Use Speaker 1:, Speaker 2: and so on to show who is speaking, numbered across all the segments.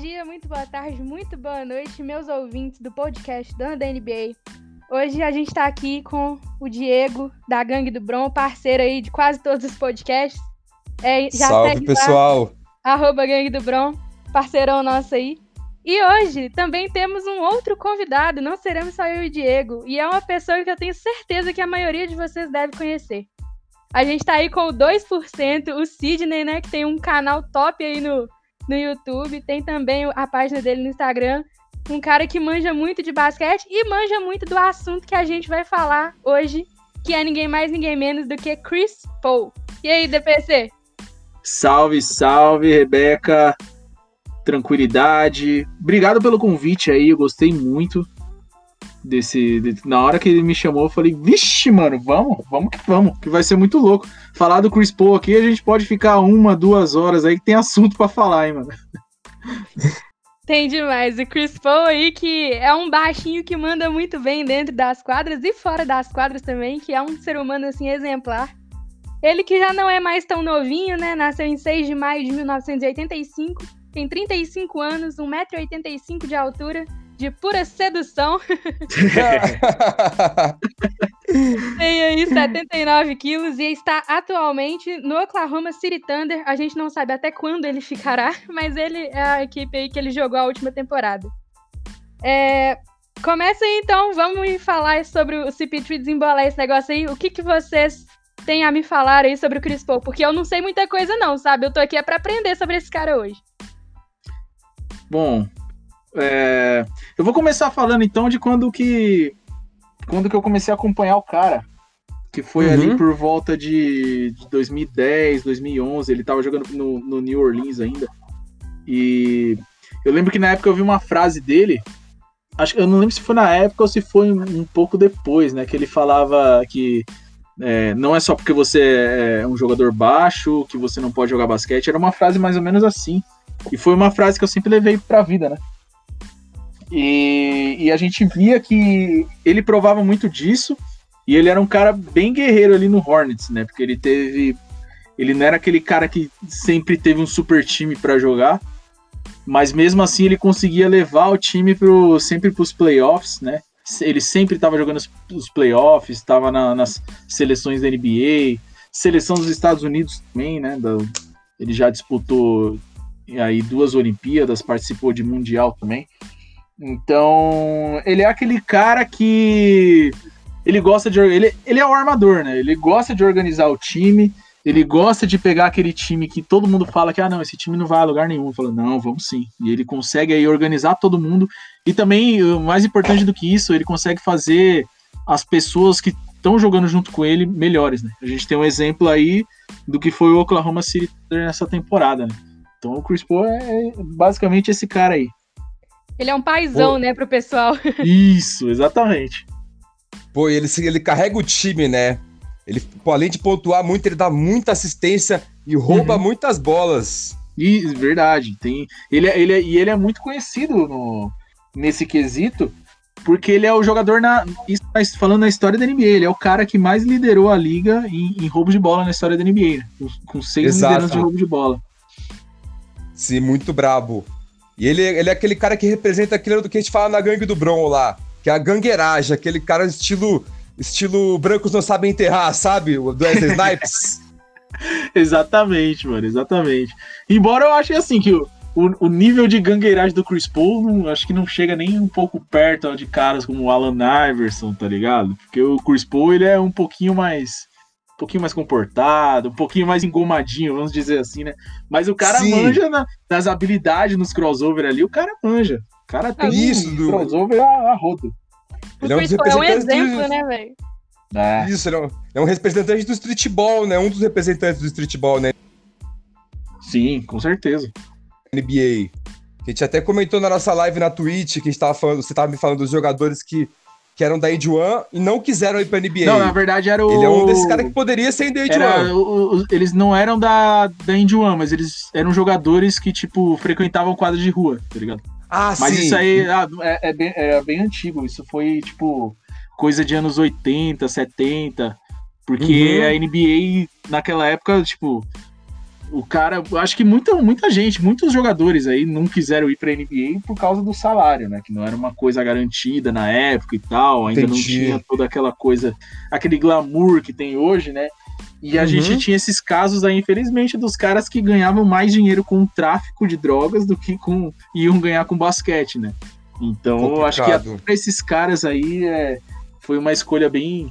Speaker 1: Dia, muito boa tarde, muito boa noite, meus ouvintes do podcast Dona da NBA. Hoje a gente está aqui com o Diego, da Gangue do Bron, parceiro aí de quase todos os podcasts.
Speaker 2: É, Salve, pessoal!
Speaker 1: Lá, arroba Gangue do Bron, parceirão nosso aí. E hoje também temos um outro convidado, não seremos só eu e o Diego, e é uma pessoa que eu tenho certeza que a maioria de vocês deve conhecer. A gente tá aí com o 2%, o Sidney, né, que tem um canal top aí no, no YouTube, tem também a página dele no Instagram. Um cara que manja muito de basquete e manja muito do assunto que a gente vai falar hoje, que é ninguém mais, ninguém menos do que Chris Paul. E aí, DPC?
Speaker 3: Salve, salve, Rebeca. Tranquilidade. Obrigado pelo convite aí, eu gostei muito desse. De, na hora que ele me chamou, eu falei, vixe, mano, vamos, vamos que vamos, que vai ser muito louco. Falar do Chris Paul aqui, a gente pode ficar uma, duas horas aí que tem assunto para falar, hein, mano.
Speaker 1: Tem demais. O Chris Paul aí, que é um baixinho que manda muito bem dentro das quadras e fora das quadras também, que é um ser humano, assim, exemplar. Ele que já não é mais tão novinho, né? Nasceu em 6 de maio de 1985, tem 35 anos, 1,85m de altura, de pura sedução. Tem aí 79 quilos e está atualmente no Oklahoma City Thunder. A gente não sabe até quando ele ficará, mas ele é a equipe aí que ele jogou a última temporada. É, começa aí então, vamos falar sobre o CP3 desembolar esse negócio aí. O que, que vocês têm a me falar aí sobre o Chris Paul? Porque eu não sei muita coisa não, sabe? Eu tô aqui é pra aprender sobre esse cara hoje.
Speaker 3: Bom, é, eu vou começar falando então de quando que quando que eu comecei a acompanhar o cara, que foi uhum. ali por volta de, de 2010, 2011, ele tava jogando no, no, New Orleans ainda. E eu lembro que na época eu vi uma frase dele, acho eu não lembro se foi na época ou se foi um, um pouco depois, né, que ele falava que é, não é só porque você é um jogador baixo que você não pode jogar basquete, era uma frase mais ou menos assim. E foi uma frase que eu sempre levei pra vida, né? E, e, a gente via que ele provava muito disso. E ele era um cara bem guerreiro ali no Hornets, né? Porque ele teve. Ele não era aquele cara que sempre teve um super time para jogar. Mas mesmo assim ele conseguia levar o time pro, sempre para os playoffs, né? Ele sempre estava jogando os, playoffs, estava na, nas seleções da NBA, seleção dos Estados Unidos também, né? Da, ele já disputou aí duas Olimpíadas, participou de Mundial também. Então, ele é aquele cara que ele gosta de ele, ele é o armador, né? Ele gosta de organizar o time, ele gosta de pegar aquele time que todo mundo fala que ah, não, esse time não vai a lugar nenhum. Fala, não, vamos sim. E ele consegue aí organizar todo mundo e também, mais importante do que isso, ele consegue fazer as pessoas que estão jogando junto com ele melhores, né? A gente tem um exemplo aí do que foi o Oklahoma City nessa temporada, né? Então o Chris Paul é basicamente esse cara aí.
Speaker 1: Ele é um paizão, Pô. né, pro pessoal.
Speaker 3: Isso, exatamente.
Speaker 2: Pô, ele, ele carrega o time, né? Ele, além de pontuar muito, ele dá muita assistência e rouba uhum. muitas bolas.
Speaker 3: E, verdade. Tem, ele, é, ele, é, e ele é muito conhecido no, nesse quesito, porque ele é o jogador na. Falando na história da NBA, ele é o cara que mais liderou a liga em, em roubo de bola na história da NBA, né? com, com seis lideranças de roubo de bola.
Speaker 2: Sim, muito brabo. E ele, ele é aquele cara que representa aquilo do que a gente fala na gangue do Bron lá, que é a gangueiragem, aquele cara estilo estilo brancos não sabem enterrar, sabe? Do Wesley Snipes.
Speaker 3: exatamente, mano, exatamente. Embora eu ache assim que o, o, o, nível de gangueiragem do Chris Paul, não, acho que não chega nem um pouco perto de caras como o Alan Iverson, tá ligado? Porque o Chris Paul, ele é um pouquinho mais pouquinho mais comportado, um pouquinho mais engomadinho, vamos dizer assim, né? Mas o cara Sim. manja na, nas habilidades nos crossover ali, o cara manja. O cara tem
Speaker 2: isso,
Speaker 3: um do... crossover a, a rodo.
Speaker 1: Ele é um, é um exemplo, né, velho?
Speaker 2: É. Isso, ele é, um, é um representante do streetball, né? Um dos representantes do streetball, né?
Speaker 3: Sim, com certeza.
Speaker 2: NBA. A gente até comentou na nossa live na Twitch que a gente tava falando, você tava me falando dos jogadores que que eram da One e não quiseram ir pra NBA.
Speaker 3: Não, na verdade era o.
Speaker 2: Ele é um desses caras que poderia ser da
Speaker 3: One. eles não eram da, da One, mas eles eram jogadores que, tipo, frequentavam quadra de rua, tá ligado?
Speaker 2: Ah,
Speaker 3: mas
Speaker 2: sim.
Speaker 3: isso aí ah, é, é, bem, é bem antigo. Isso foi, tipo, coisa de anos 80, 70. Porque uhum. a NBA, naquela época, tipo, o cara, acho que muita, muita gente, muitos jogadores aí não quiseram ir pra NBA por causa do salário, né? Que não era uma coisa garantida na época e tal, ainda
Speaker 2: Entendi.
Speaker 3: não tinha toda aquela coisa, aquele glamour que tem hoje, né? E a
Speaker 2: Uhum.
Speaker 3: gente tinha esses casos aí, infelizmente, dos caras que ganhavam mais dinheiro com o tráfico de drogas do que com iam ganhar com basquete, né? Então, eu acho que para esses caras aí é, foi uma escolha bem.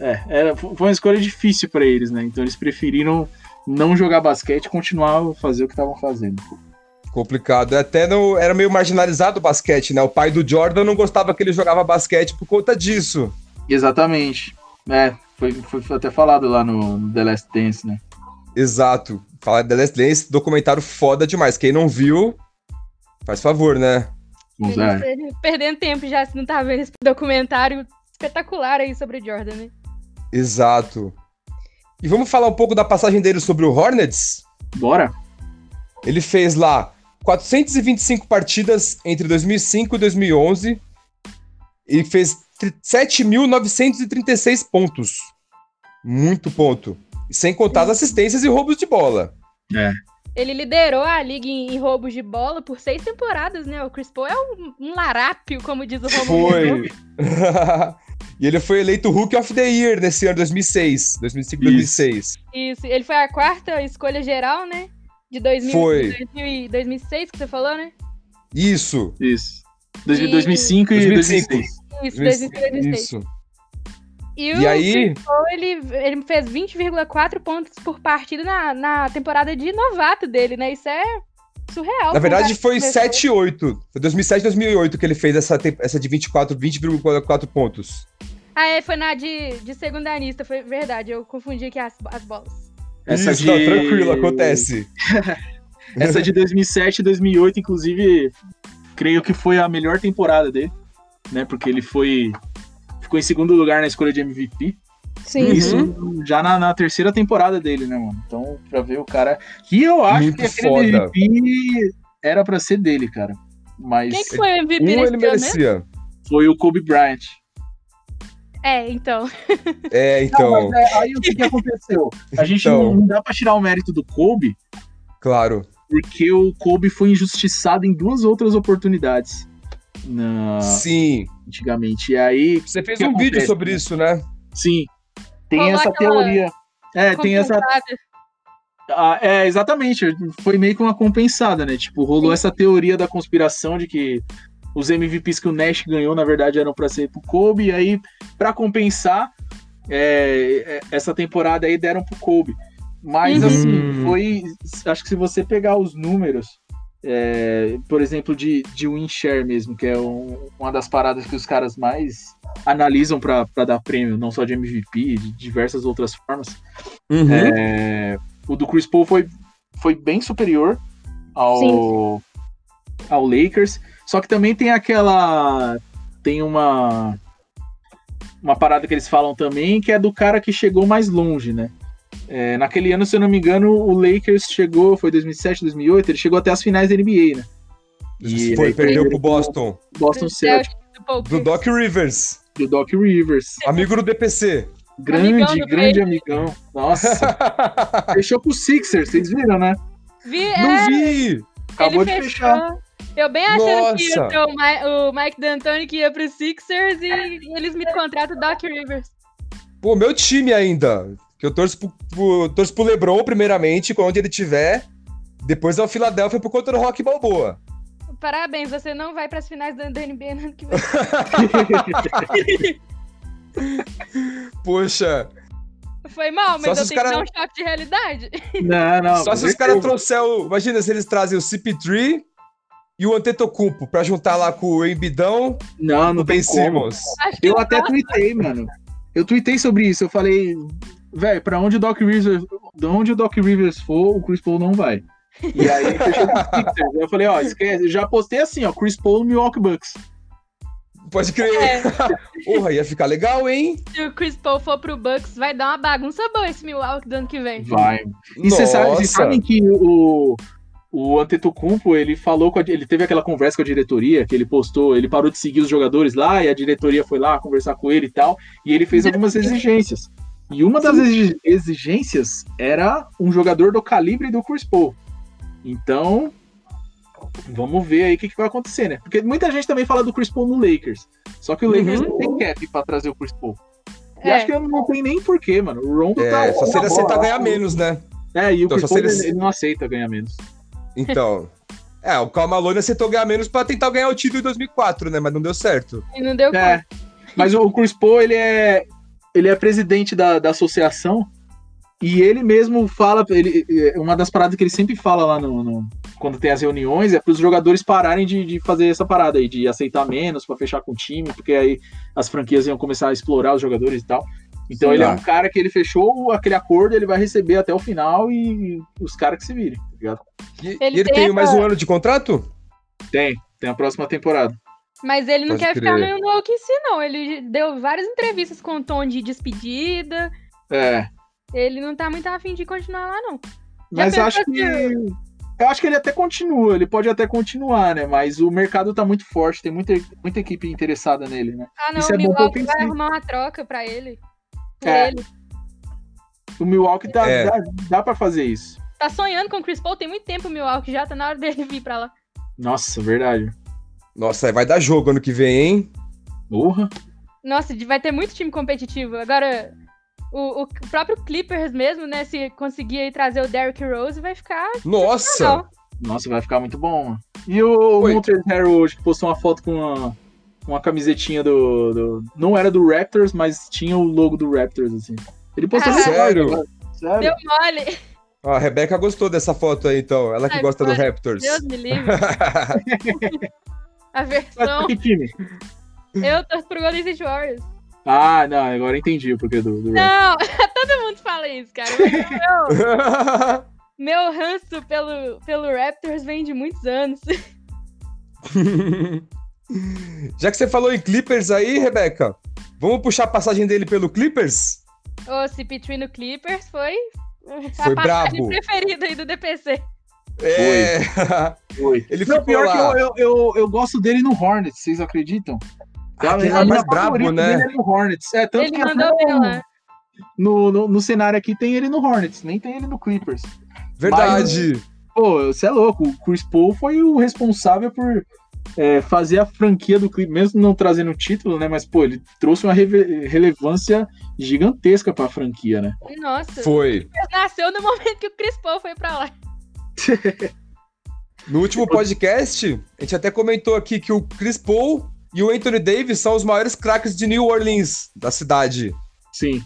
Speaker 3: É, era, foi uma escolha difícil para eles, né? Então eles preferiram não jogar basquete e continuar a fazer o que estavam fazendo.
Speaker 2: Complicado. Até no, era meio marginalizado o basquete, né? O pai do Jordan não gostava que ele jogava basquete por conta disso.
Speaker 3: Exatamente. É, foi, foi até falado lá no, no The Last Dance, né?
Speaker 2: Exato. Falar de The Last Dance, documentário foda demais. Quem não viu, faz favor, né?
Speaker 1: Tá perdendo tempo já se não tá vendo esse documentário espetacular aí sobre o Jordan, né?
Speaker 2: Exato. E vamos falar um pouco da passagem dele sobre o Hornets?
Speaker 3: Bora?
Speaker 2: Ele fez lá 425 partidas entre 2005 e 2011 e fez tri- 7.936 pontos. Muito ponto. Sem contar as assistências e roubos de bola.
Speaker 1: Ele liderou a liga em, em roubos de bola por seis temporadas, né? O Chris Paul é um, um larápio, como diz o Romulo.
Speaker 2: Foi. e ele foi eleito Rookie of the Year nesse ano 2006. 2005
Speaker 3: Isso.
Speaker 2: 2006.
Speaker 1: Isso, ele foi a quarta escolha geral, né? De 2000,
Speaker 2: Foi.
Speaker 1: 2000 e 2006 que você falou, né?
Speaker 2: Isso.
Speaker 3: Isso. Dois-
Speaker 1: E-
Speaker 3: 2005 e
Speaker 2: 2005.
Speaker 3: 2006.
Speaker 1: Isso, 2005 e 2006.
Speaker 2: Isso.
Speaker 1: E, o
Speaker 2: E aí-
Speaker 1: ele, ele fez 20,4 pontos por partida na, na temporada de novato dele, né? Isso é surreal.
Speaker 2: Na verdade, foi
Speaker 1: com pessoas.
Speaker 2: 7 e 8. Foi 2007 2008 que ele fez essa, essa de 24, 20,4 pontos.
Speaker 1: Ah, é, foi na de, de segundanista, foi verdade. Eu confundi aqui as, as bolas.
Speaker 3: Essa
Speaker 2: Isso,
Speaker 3: de-
Speaker 2: não, tranquilo, acontece.
Speaker 3: Essa de 2007 e 2008, inclusive, creio que foi a melhor temporada dele, né? Porque ele foi ficou em segundo lugar na escolha de MVP.
Speaker 1: Sim.
Speaker 2: Uhum.
Speaker 3: Isso já na, na terceira temporada dele, né, mano? Então, pra ver o cara. Que eu acho
Speaker 2: Muito
Speaker 3: que aquele
Speaker 2: foda.
Speaker 3: MVP era pra ser dele, cara. Mas
Speaker 1: Quem que foi o MVP
Speaker 2: Um
Speaker 1: nesse
Speaker 2: ele
Speaker 1: mesmo?
Speaker 2: merecia.
Speaker 3: foi o Kobe Bryant.
Speaker 1: É, então.
Speaker 2: É, então,
Speaker 3: Não, mas é, aí o que, que aconteceu? A gente
Speaker 2: Então.
Speaker 3: não, não dá pra tirar o mérito do Kobe,
Speaker 2: claro.
Speaker 3: porque o Kobe foi injustiçado em duas outras oportunidades. Na,
Speaker 2: Sim.
Speaker 3: antigamente. E aí,
Speaker 2: Você fez um vídeo sobre
Speaker 3: né?
Speaker 2: isso, né?
Speaker 3: sim, tem
Speaker 1: Rolou
Speaker 3: essa teoria. É, tem essa. Ah, é, exatamente. Foi meio que uma compensada, né? Tipo, rolou essa teoria da conspiração de que os MVPs que o Nash ganhou, na verdade, eram pra ser pro Kobe. E aí, pra compensar, é, é, essa temporada aí deram pro Kobe. Mas,
Speaker 1: Uhum.
Speaker 3: assim, foi. Acho que se você pegar os números. é, por exemplo, de, de win share mesmo, que é um- uma das paradas que os caras mais analisam pra pra dar prêmio, não só de MVP, de diversas outras formas.
Speaker 2: Uhum.
Speaker 3: É, o do Chris Paul foi, foi bem superior ao, ao Lakers. Só que também tem aquela. Tem uma. Uma parada que eles falam também, que é do cara que chegou mais longe, né? É, naquele ano, se eu não me engano, o Lakers chegou, foi 2007, 2008, ele chegou até as finais da NBA, né? E
Speaker 2: Foi, perdeu pro Boston.
Speaker 3: Boston Celtics,
Speaker 1: Do.
Speaker 2: Doc Rivers.
Speaker 3: do Doc Rivers.
Speaker 2: Amigo do DPC.
Speaker 3: Grande,
Speaker 1: Amigão do
Speaker 3: grande
Speaker 1: Brady.
Speaker 3: amigão. Nossa, fechou com o Sixers, vocês viram, né?
Speaker 1: Vi,
Speaker 2: Não
Speaker 1: é,
Speaker 2: vi!
Speaker 3: Acabou
Speaker 1: ele
Speaker 3: de
Speaker 1: fechou.
Speaker 3: fechar.
Speaker 1: Eu bem achando que ia
Speaker 2: Nossa.
Speaker 1: ser o, Mi- o Mike D'Antoni que ia pro Sixers e eles me contratam o Doc Rivers.
Speaker 2: Pô, meu time ainda. Que eu torço pro, pro- torço pro LeBron, primeiramente, onde ele tiver. Depois é o Philadelphia por conta do Rock Balboa.
Speaker 1: Parabéns, você não vai pras finais da, NBA no ano que vem.
Speaker 2: Poxa,
Speaker 1: Foi mal,
Speaker 2: Só
Speaker 1: mas
Speaker 2: se
Speaker 1: eu tenho que
Speaker 2: cara-
Speaker 1: dar um choque de realidade.
Speaker 3: Não, não.
Speaker 2: só se os caras
Speaker 3: certeza.
Speaker 2: trouxerem o. Imagina se eles trazem o CP3 e o Antetokounmpo pra juntar lá com o Embidão
Speaker 3: Não, não
Speaker 2: o Ben
Speaker 3: tem como.
Speaker 2: Simmons.
Speaker 3: Eu até tuitei, mano. Eu tuitei sobre isso. Eu falei, velho, pra onde o Doc Rivers, de onde o Doc Rivers for, o Chris Paul não vai. E aí fechou com os Sixers. Eu falei, ó, esquece. Eu já postei assim, ó, Chris Paul no Milwaukee Bucks.
Speaker 2: Pode crer.
Speaker 1: É,
Speaker 2: Porra, ia ficar legal, hein?
Speaker 1: se o Chris Paul for pro Bucks, vai dar uma bagunça boa esse Milwaukee do ano que vem.
Speaker 3: Vai. E vocês sabe, vocês sabem que o, o Antetokounmpo, ele falou com a, ele teve aquela conversa com a diretoria, que ele postou, ele parou de seguir os jogadores lá e a diretoria foi lá conversar com ele e tal, e ele fez algumas exigências. E uma das exi- exigências era um jogador do calibre do Chris Paul. Então, vamos ver aí o que, que vai acontecer, né? Porque muita gente também fala do Chris Paul no Lakers. Só que o Lakers
Speaker 2: Uhum.
Speaker 3: não tem cap pra trazer o Chris Paul. E
Speaker 1: É.
Speaker 3: acho que não tem nem porquê, mano. O Rondo tá.
Speaker 2: É, só se ele aceitar ganhar menos, né?
Speaker 3: É, e o
Speaker 2: Então,
Speaker 3: Chris Paul
Speaker 2: ele,
Speaker 3: ele não aceita ganhar menos.
Speaker 2: Então. É, o Cal Malone aceitou ganhar menos pra tentar ganhar o título em 2004, né? Mas não deu certo.
Speaker 1: E não deu
Speaker 3: É. Mas o, o Chris Paul, ele é, ele é presidente da, da associação e ele mesmo fala, ele, é, uma das paradas que ele sempre fala lá no, no- quando tem as reuniões é para os jogadores pararem de, de fazer essa parada aí, de aceitar menos para fechar com o time, porque aí as franquias iam começar a explorar os jogadores e tal. Então
Speaker 1: Sim.
Speaker 3: ele é
Speaker 2: Ah.
Speaker 3: um cara que ele fechou aquele acordo, ele vai receber até o final e os caras que se virem, tá ligado?
Speaker 2: E
Speaker 1: Ele
Speaker 2: ele
Speaker 1: tem
Speaker 2: tem mais um ano de contrato?
Speaker 3: Tem, tem a próxima temporada.
Speaker 1: Mas ele não
Speaker 2: Pode
Speaker 1: quer ficar
Speaker 2: crer.
Speaker 1: no no OKC, não. Ele deu várias entrevistas com tom de despedida.
Speaker 3: É,
Speaker 1: Ele não tá muito afim de continuar lá, não. Já
Speaker 3: Mas acho que. Eu acho que ele até continua, ele pode até continuar, né? Mas o mercado tá muito forte, tem muita, muita equipe interessada nele, né?
Speaker 1: Ah, não,
Speaker 3: Isso
Speaker 1: o
Speaker 3: é pra
Speaker 1: Milwaukee vai arrumar uma troca pra ele. Por
Speaker 3: É.
Speaker 1: ele.
Speaker 3: O Milwaukee dá,
Speaker 2: É.
Speaker 3: dá, dá pra fazer isso.
Speaker 1: Tá sonhando com o Chris Paul tem muito tempo o Milwaukee já, tá na hora dele vir pra lá.
Speaker 3: Nossa, verdade.
Speaker 2: Nossa, aí vai dar jogo ano que vem, hein?
Speaker 3: Porra.
Speaker 1: Nossa, vai ter muito time competitivo. Agora, o, o próprio Clippers mesmo, né, se conseguir aí trazer o Derrick Rose, vai ficar
Speaker 2: Nossa!
Speaker 3: Nossa, vai ficar muito bom. E o. Montrezl Harrell hoje, que postou uma foto com uma, uma camisetinha do, do- Não era do Raptors, mas tinha o logo do Raptors, assim. Ele postou
Speaker 1: Ah,
Speaker 2: sério?
Speaker 3: agora. Sério?
Speaker 1: Deu mole.
Speaker 2: A Rebeca gostou dessa foto aí, então. Ela que
Speaker 1: Ai,
Speaker 2: gosta do. Raptors.
Speaker 1: Deus me livre. A versão.
Speaker 3: que time?
Speaker 1: Eu torço pro Golden State Warriors.
Speaker 3: Ah, não, agora entendi o porquê do, do.
Speaker 1: Não, todo mundo fala isso, cara. Mas meu, meu ranço pelo, pelo Raptors vem de muitos anos.
Speaker 2: Já que você falou em Clippers aí, Rebeca, vamos puxar a passagem dele pelo Clippers?
Speaker 1: O CP3 no Clippers foi,
Speaker 2: Foi
Speaker 1: a passagem
Speaker 2: brabo.
Speaker 1: preferida aí do DPC.
Speaker 2: É.
Speaker 3: Foi.
Speaker 2: Ele ficou
Speaker 3: pior
Speaker 2: lá.
Speaker 3: que eu, eu, eu, eu gosto dele no Hornets, vocês acreditam?
Speaker 2: Ah,
Speaker 3: A
Speaker 2: é
Speaker 3: minha
Speaker 2: mais brabo, né?
Speaker 3: dele é no Hornets. É, tanto
Speaker 1: Ele
Speaker 3: que
Speaker 1: mandou
Speaker 3: até
Speaker 1: bem lá.
Speaker 3: no, no, no cenário aqui tem ele no Hornets, nem tem ele no Clippers.
Speaker 2: Verdade.
Speaker 3: Pô, você é louco, o Chris Paul foi o responsável por é, fazer a franquia do Clippers, mesmo não trazendo o título, né? Mas, pô, ele trouxe uma relevância gigantesca pra franquia, né?
Speaker 1: Nossa,
Speaker 2: Foi.
Speaker 1: nasceu no momento que o Chris Paul foi pra lá.
Speaker 2: No último podcast, a gente até comentou aqui que o Chris Paul e o Anthony Davis são os maiores craques de New Orleans, da cidade.
Speaker 3: Sim.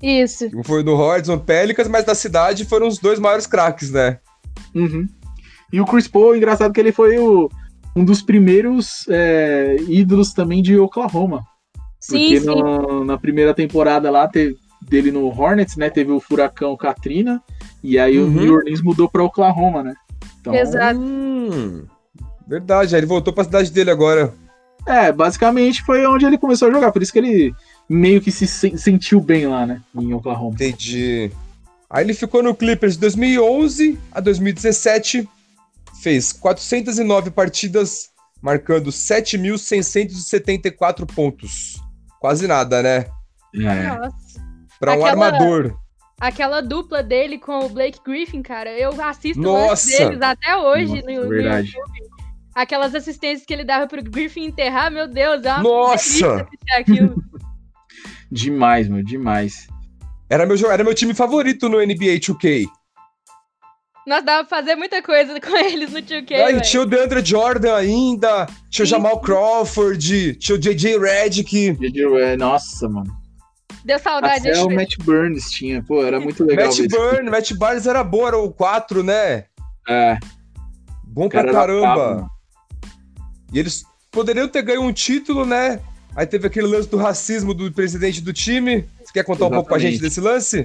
Speaker 1: Isso.
Speaker 2: Um Foi no Hornets, no Pelicans, mas da cidade foram os dois maiores craques, né?
Speaker 3: Uhum. E o Chris Paul, engraçado que ele foi o- um dos primeiros é, ídolos também de Oklahoma.
Speaker 1: Sim,
Speaker 3: Porque
Speaker 1: sim.
Speaker 3: no- na primeira temporada lá teve, dele no Hornets, né? Teve o furacão Katrina. E aí
Speaker 2: Uhum.
Speaker 3: o New Orleans mudou pra Oklahoma, né? Então,
Speaker 1: Exato.
Speaker 2: Hum, verdade, aí ele voltou pra cidade dele agora.
Speaker 3: É, basicamente foi onde ele começou a jogar. Por isso que ele meio que se sen- sentiu bem lá, né? Em Oklahoma.
Speaker 2: Entendi. Aí ele ficou no Clippers de 2011 a 2017, fez 409 partidas, marcando 7.674 pontos. Quase nada, né?
Speaker 3: É.
Speaker 1: Nossa.
Speaker 2: Pra um
Speaker 1: Aquela-
Speaker 2: armador.
Speaker 1: Aquela dupla dele com o Blake Griffin, cara, eu assisto
Speaker 2: Nossa!
Speaker 1: deles até hoje
Speaker 3: Nossa,
Speaker 1: no, no
Speaker 3: verdade.
Speaker 1: YouTube. Aquelas assistências que ele dava pro Griffin enterrar, meu Deus, é uma
Speaker 2: Nossa!
Speaker 3: Demais, meu, demais.
Speaker 2: Era meu, era meu time favorito no NBA 2K.
Speaker 1: Nós dava pra fazer muita coisa com eles no 2K,
Speaker 2: Aí
Speaker 1: velho.
Speaker 2: tinha o DeAndre Jordan ainda, tinha o. Jamal Crawford, tinha o JJ Redick,
Speaker 3: É, Nossa, mano.
Speaker 1: Deu saudade.
Speaker 3: Até o. Matt Burns tinha. Pô, era muito legal.
Speaker 2: Matt
Speaker 3: ver esse
Speaker 2: Burn, Matt Barnes era bom, era o 4, né?
Speaker 3: É,
Speaker 2: Bom pra caramba. E eles poderiam ter ganho um título, né? Aí teve aquele lance do racismo do presidente do time. Você quer contar um pouco pra gente
Speaker 3: Exatamente.
Speaker 2: desse lance?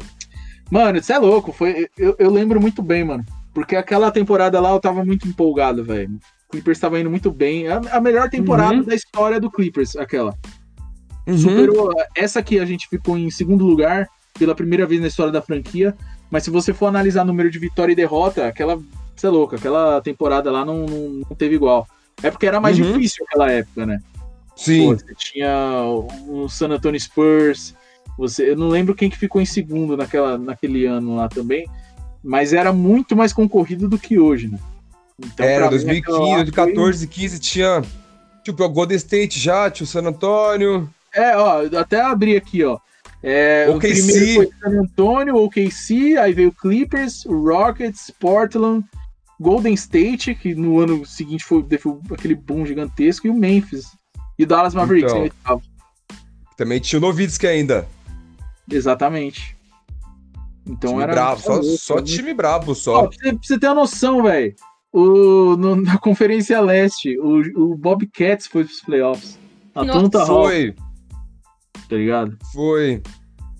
Speaker 3: Mano, isso é louco. Foi, eu, eu lembro muito bem, mano. Porque aquela temporada lá eu tava muito empolgado, velho. O Clippers tava indo muito bem. A, a melhor temporada
Speaker 2: Uhum.
Speaker 3: da história do Clippers, aquela.
Speaker 2: Uhum.
Speaker 3: Superou. Essa aqui a gente ficou em segundo lugar pela primeira vez na história da franquia. Mas se você for analisar número de vitória e derrota, aquela. Você é louco, aquela temporada lá não, não, não teve igual. É porque era mais
Speaker 2: Uhum.
Speaker 3: difícil aquela época, né?
Speaker 2: Sim.
Speaker 3: Pô, você tinha o San Antonio Spurs, Você, eu não lembro quem que ficou em segundo naquela, naquele ano lá também, mas era muito mais concorrido do que hoje, né?
Speaker 2: Então, era, 2015, 2014, foi... 15 tinha tipo o Golden State já, tinha o San Antonio.
Speaker 3: É, ó, até abri aqui, ó. É, o primeiro foi San Antonio, o OKC, aí veio o Clippers, o Rockets, Portland, Golden State, que no ano seguinte foi, foi aquele boom gigantesco, e o Memphis. E o Dallas Mavericks então,
Speaker 2: Também tinha o Novitsky ainda.
Speaker 3: Exatamente. Então
Speaker 2: time
Speaker 3: era.
Speaker 2: Bravo, só, só time brabo só.
Speaker 3: pra, você, pra você ter uma noção, velho. Na Conferência Leste, o, o Bobcats foi pros playoffs. Atlanta
Speaker 2: Foi.
Speaker 3: Tá ligado?
Speaker 2: Foi.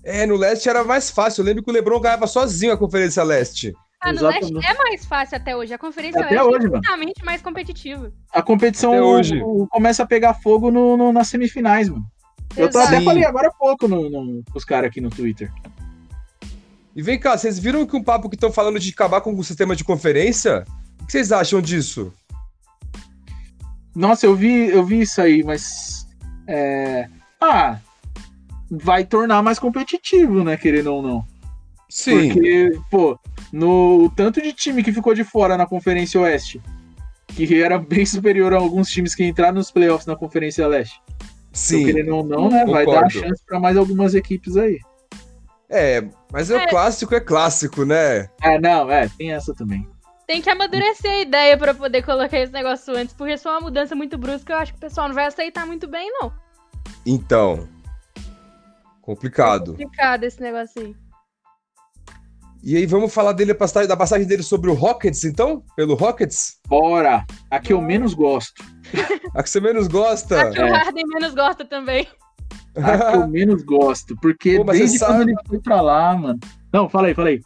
Speaker 2: É, no Leste era mais fácil. Eu lembro que o LeBron ganhava sozinho a Conferência Leste.
Speaker 1: Ah, no Leste é mais fácil até hoje. A Conferência
Speaker 3: até
Speaker 1: Leste
Speaker 3: hoje,
Speaker 1: é totalmente mais competitiva.
Speaker 3: A competição hoje. começa a pegar fogo no, no nas semifinais, mano. Eu tô, até falei agora há pouco no, no, os caras aqui no Twitter.
Speaker 2: E vem cá, vocês viram que um papo que estão falando de acabar com o sistema de conferência? O que vocês acham disso?
Speaker 3: Nossa, eu vi, eu vi isso aí, mas. É... Ah, vai tornar mais competitivo, né? Querendo ou não.
Speaker 2: Sim.
Speaker 3: Porque, pô, no tanto de time que ficou de fora na Conferência Oeste, que era bem superior a alguns times que entraram nos playoffs na Conferência Leste.
Speaker 2: Sim.
Speaker 3: Então, querendo ou não, né? Concordo. Vai dar chance para mais algumas equipes aí.
Speaker 2: É, mas é, o clássico é clássico, né?
Speaker 3: É, não, é, tem essa também.
Speaker 1: Tem que amadurecer a ideia para poder colocar esse negócio antes, porque se for uma mudança muito brusca, eu acho que o pessoal não vai aceitar muito bem, não.
Speaker 2: Então. Complicado.
Speaker 1: É complicado esse negócio aí.
Speaker 2: E aí, vamos falar dele, da passagem dele sobre o Rockets, então? Pelo Rockets?
Speaker 3: Bora! A que eu menos gosto.
Speaker 2: A que você menos gosta?
Speaker 1: A que o Harden menos gosta também.
Speaker 3: A que eu menos gosto. Porque Pô, desde quando sabe... ele foi pra lá, mano. Não, fala aí, fala aí.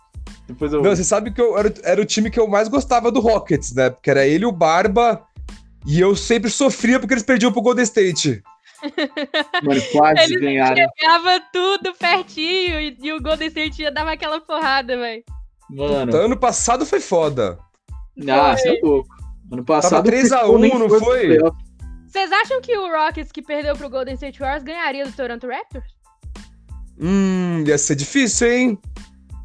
Speaker 2: Depois eu... Não, você sabe que eu, era, era o time que eu mais gostava do Rockets, né? Porque era ele, o Barba, e eu sempre sofria porque eles perdiam pro Golden State.
Speaker 3: Mano, quase eles ganharam.
Speaker 1: Ganhava tudo pertinho e, e, o Golden State ia dar aquela porrada, velho.
Speaker 2: Mano. Então, ano passado foi foda.
Speaker 3: Ah, você é louco. Ano passado.
Speaker 2: Tava 3x1, não foi?
Speaker 1: Vocês acham que o Rockets que perdeu pro Golden State Warriors ganharia do Toronto Raptors?
Speaker 2: Hum, ia ser difícil, hein?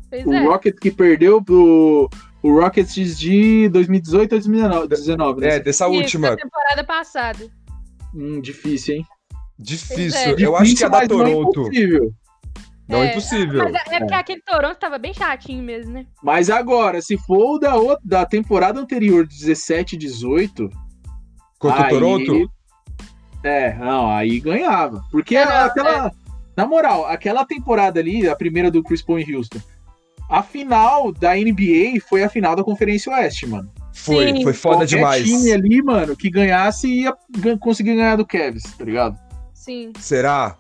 Speaker 3: Pois o é. Rockets que perdeu pro. O Rockets de 2018 a 2019,
Speaker 2: né? É, dessa
Speaker 1: Isso,
Speaker 2: última.
Speaker 1: Da temporada passada.
Speaker 3: Hum, difícil, hein?
Speaker 2: Difícil. É. Eu acho que é da Toronto. Não é é, impossível.
Speaker 1: Mas é, é porque aquele Toronto tava bem chatinho mesmo, né?
Speaker 3: Mas agora, se for o da, da temporada anterior, 17 18.
Speaker 2: Contra aí... o Toronto?
Speaker 3: É, não, aí ganhava. Porque é, aquela. É. Na moral, aquela temporada ali, a primeira do Chris Paul em Houston, a final da NBA foi a final da Conferência Oeste, mano.
Speaker 2: Foi, Sim. foi foda Qualquer demais.
Speaker 3: time ali, mano, que ganhasse ia conseguir ganhar do Kevs, tá ligado?
Speaker 1: Sim.
Speaker 2: Será?